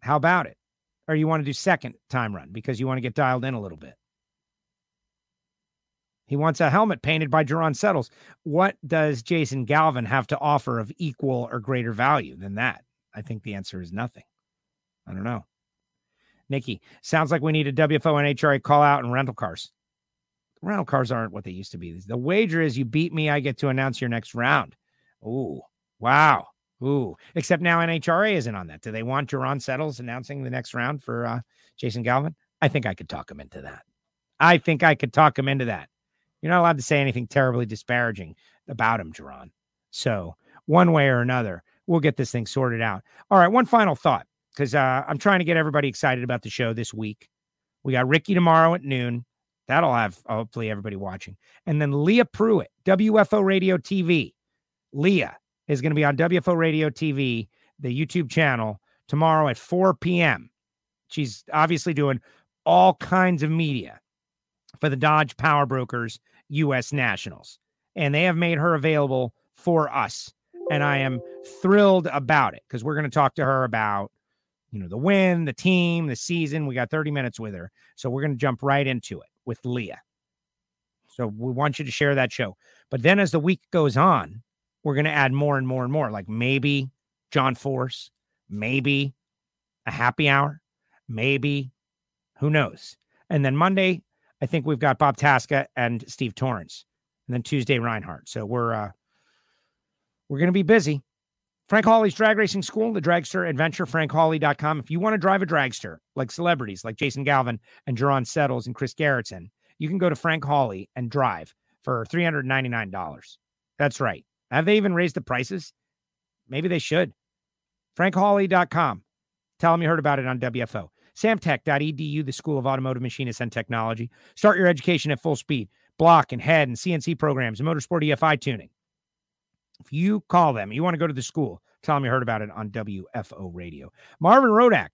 How about it? Or you want to do second time run because you want to get dialed in a little bit. He wants a helmet painted by Jerron Settles. What does Jason Galvin have to offer of equal or greater value than that? I think the answer is nothing. I don't know. Nikki, sounds like we need a WFO and HRA call out and rental cars. Rental cars aren't what they used to be. The wager is you beat me, I get to announce your next round. Ooh, wow. Ooh, except now NHRA isn't on that. Do they want Jerron Settles announcing the next round for uh, Jason Galvin? I think I could talk him into that. I think I could talk him into that. You're not allowed to say anything terribly disparaging about him, Jerron. So, one way or another, we'll get this thing sorted out. All right, one final thought because uh, I'm trying to get everybody excited about the show this week. We got Ricky tomorrow at noon. That'll have hopefully everybody watching. And then Leah Pruett, WFO Radio TV. Leah is going to be on WFO Radio TV, the YouTube channel, tomorrow at 4 p.m. She's obviously doing all kinds of media for the Dodge Power Brokers U.S. Nationals. And they have made her available for us. And I am thrilled about it because we're going to talk to her about you know, the win, the team, the season. We got 30 minutes with her. So we're going to jump right into it with Leah. So we want you to share that show. But then as the week goes on, we're going to add more and more and more. Like maybe John Force, maybe a happy hour, maybe who knows. And then Monday, I think we've got Bob Tasca and Steve Torrence, And then Tuesday, Reinhart. So we're uh we're gonna be busy. Frank Hawley's Drag Racing School, the Dragster Adventure, frankhawley.com. If you want to drive a dragster like celebrities like Jason Galvin and Jerron Settles and Chris Garrettson, you can go to Frank Hawley and drive for $399. That's right. Have they even raised the prices? Maybe they should. FrankHawley.com. Tell them you heard about it on WFO. Samtech.edu, the School of Automotive Machinists and Technology. Start your education at full speed. Block and head and CNC programs motorsport EFI tuning. If you call them, you want to go to the school, tell them you heard about it on WFO radio. Marvin Rodak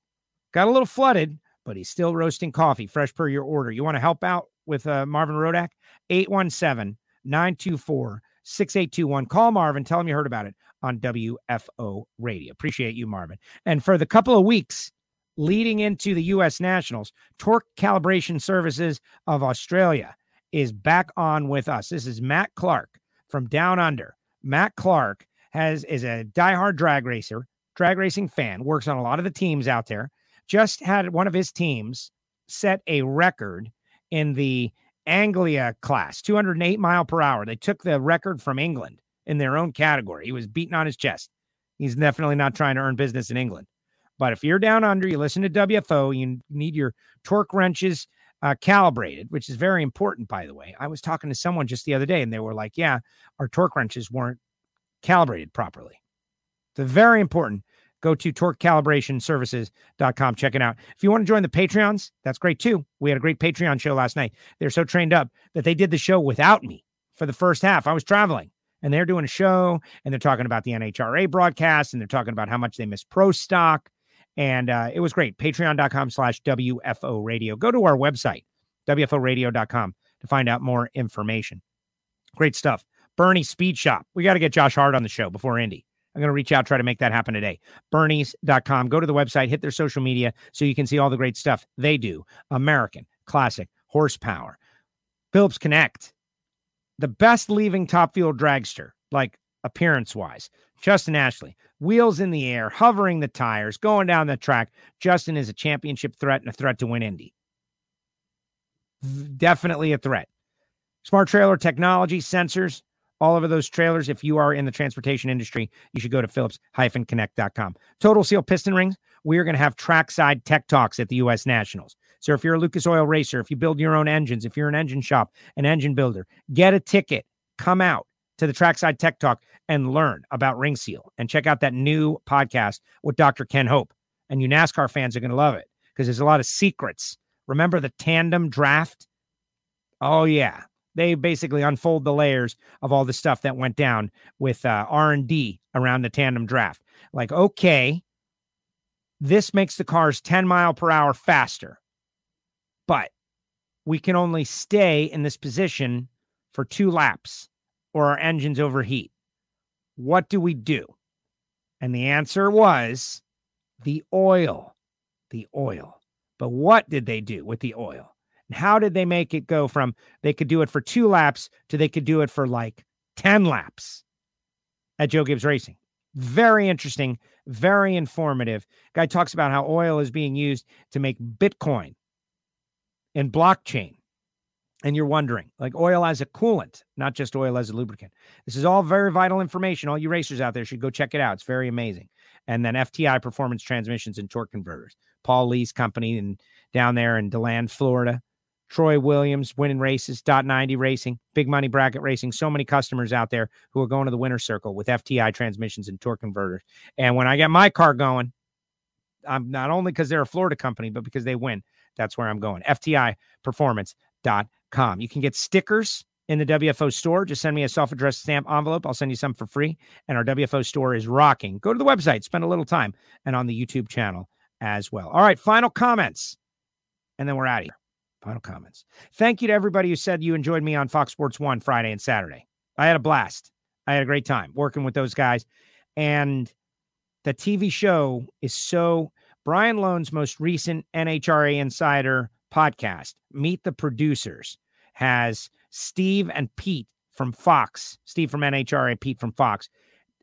got a little flooded, but he's still roasting coffee, fresh per your order. You want to help out with uh, Marvin Rodak? 817 924 6821. Call Marvin, tell him you heard about it on WFO radio. Appreciate you, Marvin. And for the couple of weeks leading into the U.S. Nationals, Torque Calibration Services of Australia is back on with us. This is Matt Clark from Down Under. Matt Clark has is a diehard drag racer, drag racing fan, works on a lot of the teams out there. Just had one of his teams set a record in the Anglia class, 208 mile per hour. They took the record from England in their own category. He was beating on his chest. He's definitely not trying to earn business in England. But if you're down under, you listen to WFO, you need your torque wrenches uh, calibrated, which is very important, by the way. I was talking to someone just the other day and they were like, yeah, our torque wrenches weren't calibrated properly. It's very important. Go to torquecalibrationservices.com. Check it out. If you want to join the Patreons, that's great too. We had a great Patreon show last night. They're so trained up that they did the show without me for the first half. I was traveling and they're doing a show and they're talking about the NHRA broadcast and they're talking about how much they miss pro stock. And uh, it was great. Patreon.com slash WFO radio. Go to our website, WFOradio.com, to find out more information. Great stuff. Bernie Speed Shop. We got to get Josh Hart on the show before Indy. I'm going to reach out, try to make that happen today. Bernie's.com. Go to the website, hit their social media so you can see all the great stuff they do. American, classic, horsepower, Phillips Connect, the best leaving top field dragster, like appearance wise. Justin Ashley, wheels in the air, hovering the tires, going down the track. Justin is a championship threat and a threat to win Indy. Definitely a threat. Smart trailer technology, sensors, all over those trailers. If you are in the transportation industry, you should go to phillips-connect.com. Total Seal Piston Rings. We are going to have trackside tech talks at the U.S. Nationals. So if you're a Lucas Oil racer, if you build your own engines, if you're an engine shop, an engine builder, get a ticket, come out to the Trackside Tech Talk and learn about Ring Seal and check out that new podcast with Dr. Ken Hope. And you NASCAR fans are going to love it because there's a lot of secrets. Remember the tandem draft? Oh yeah, they basically unfold the layers of all the stuff that went down with uh, r&d around the tandem draft like okay this makes the cars 10 mile per hour faster but we can only stay in this position for two laps or our engines overheat what do we do and the answer was the oil the oil but what did they do with the oil and how did they make it go from they could do it for two laps to they could do it for like 10 laps at Joe Gibbs Racing? Very interesting, very informative. Guy talks about how oil is being used to make Bitcoin and blockchain. And you're wondering, like oil as a coolant, not just oil as a lubricant. This is all very vital information. All you racers out there should go check it out. It's very amazing. And then FTI Performance Transmissions and Torque Converters, Paul Lee's company, and down there in DeLand, Florida. Troy Williams winning races, dot 90 racing, big money bracket racing. So many customers out there who are going to the winner circle with FTI transmissions and torque converters. And when I get my car going, I'm not only because they're a Florida company, but because they win. That's where I'm going. FTI performance.com. You can get stickers in the WFO store. Just send me a self addressed stamp envelope. I'll send you some for free. And our WFO store is rocking. Go to the website, spend a little time, and on the YouTube channel as well. All right, final comments, and then we're out of here. Final comments. Thank you to everybody who said you enjoyed me on Fox Sports One Friday and Saturday. I had a blast. I had a great time working with those guys. And the TV show is so Brian Lohnes' most recent NHRA Insider podcast, Meet the Producers, has Steve and Pete from Fox, Steve from NHRA, Pete from Fox,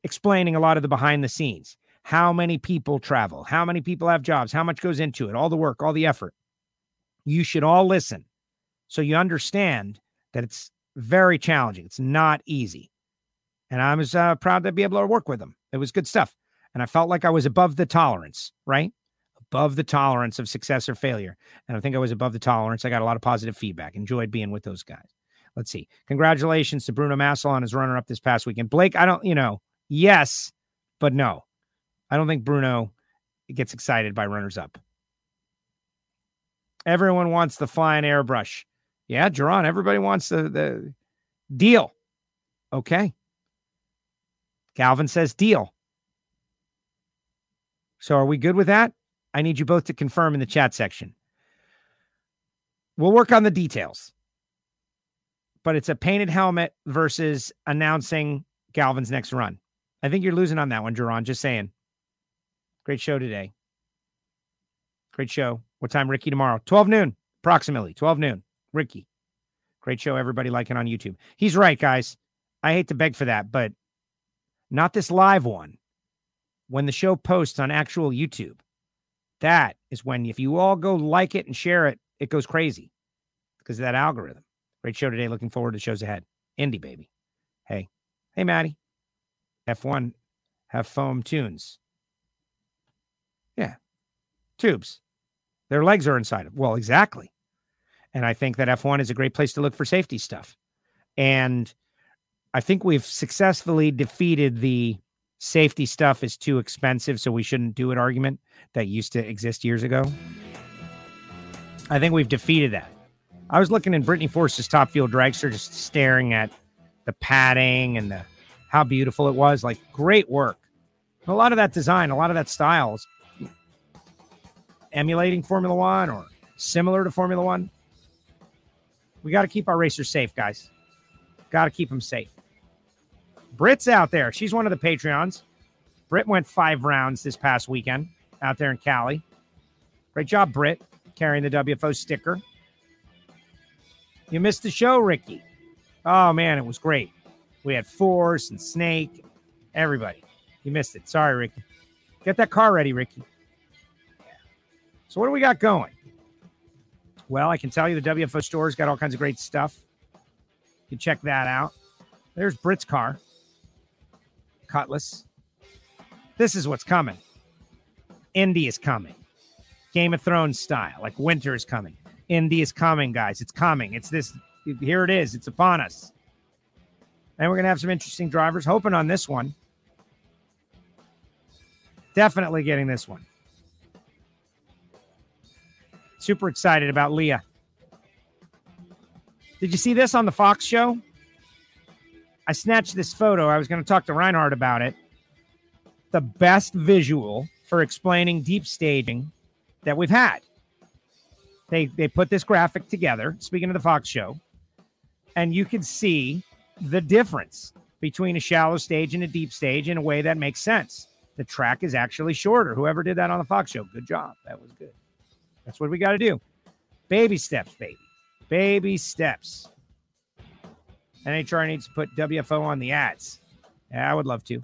explaining a lot of the behind the scenes. How many people travel? How many people have jobs? How much goes into it? All the work, all the effort you should all listen so you understand that it's very challenging. It's not easy. And I was uh, proud to be able to work with them. It was good stuff. And I felt like I was above the tolerance, right? Above the tolerance of success or failure. And I think I was above the tolerance. I got a lot of positive feedback. Enjoyed being with those guys. Let's see. Congratulations to Bruno Massel on his runner up this past weekend. Blake, I don't, you know, yes, but no. I don't think Bruno gets excited by runners up. Everyone wants the flying airbrush. Yeah, Jerron, everybody wants the, the deal. Okay. Galvin says deal. So are we good with that? I need you both to confirm in the chat section. We'll work on the details. But it's a painted helmet versus announcing Galvin's next run. I think you're losing on that one, Jerron. Just saying. Great show today. Great show. What time, Ricky, tomorrow? 12 noon, approximately 12 noon. Ricky. Great show. Everybody liking on YouTube. He's right, guys. I hate to beg for that, but not this live one. When the show posts on actual YouTube, that is when, if you all go like it and share it, it goes crazy because of that algorithm. Great show today. Looking forward to shows ahead. Indy, baby. Hey, hey, Maddie. F1 have foam tunes. Yeah. Tubes. Their legs are inside of. Well, exactly. And I think that F1 is a great place to look for safety stuff. And I think we've successfully defeated the safety stuff is too expensive, so we shouldn't do it argument that used to exist years ago. I think we've defeated that. I was looking in Brittany Force's top fuel dragster, just staring at the padding and the how beautiful it was. Like great work. A lot of that design, a lot of that style is emulating Formula One or similar to Formula One. We got to keep our racers safe, guys. Got to keep them safe. Brit's out there. She's one of the Patreons. Brit went five rounds this past weekend out there in Cali. Great job, Brit, carrying the WFO sticker. You missed the show, Ricky. Oh, man, it was great. We had Force and Snake, everybody. You missed it. Sorry, Ricky. Get that car ready, Ricky. So, what do we got going? Well, I can tell you the WFO store's got all kinds of great stuff. You can check that out. There's Brit's car, Cutlass. This is what's coming. Indy is coming. Game of Thrones style, like winter is coming. Indy is coming, guys. It's coming. It's this. Here it is. It's upon us. And we're going to have some interesting drivers. Hoping on this one. Definitely getting this one. Super excited about Leah. Did you see this on the Fox show? I snatched this photo. I was going to talk to Reinhart about it. The best visual for explaining deep staging that we've had. They they put this graphic together, speaking of the Fox show, and you can see the difference between a shallow stage and a deep stage in a way that makes sense. The track is actually shorter. Whoever did that on the Fox show, good job. That was good. That's what we got to do. Baby steps, baby. Baby steps. NHR needs to put WFO on the ads. Yeah, I would love to.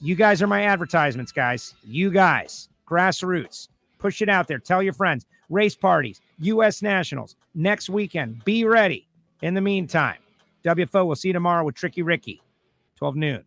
You guys are my advertisements, guys. You guys, grassroots, push it out there. Tell your friends. Race parties, U.S. Nationals next weekend. Be ready. In the meantime, WFO, we'll see you tomorrow with Tricky Ricky, 12 noon.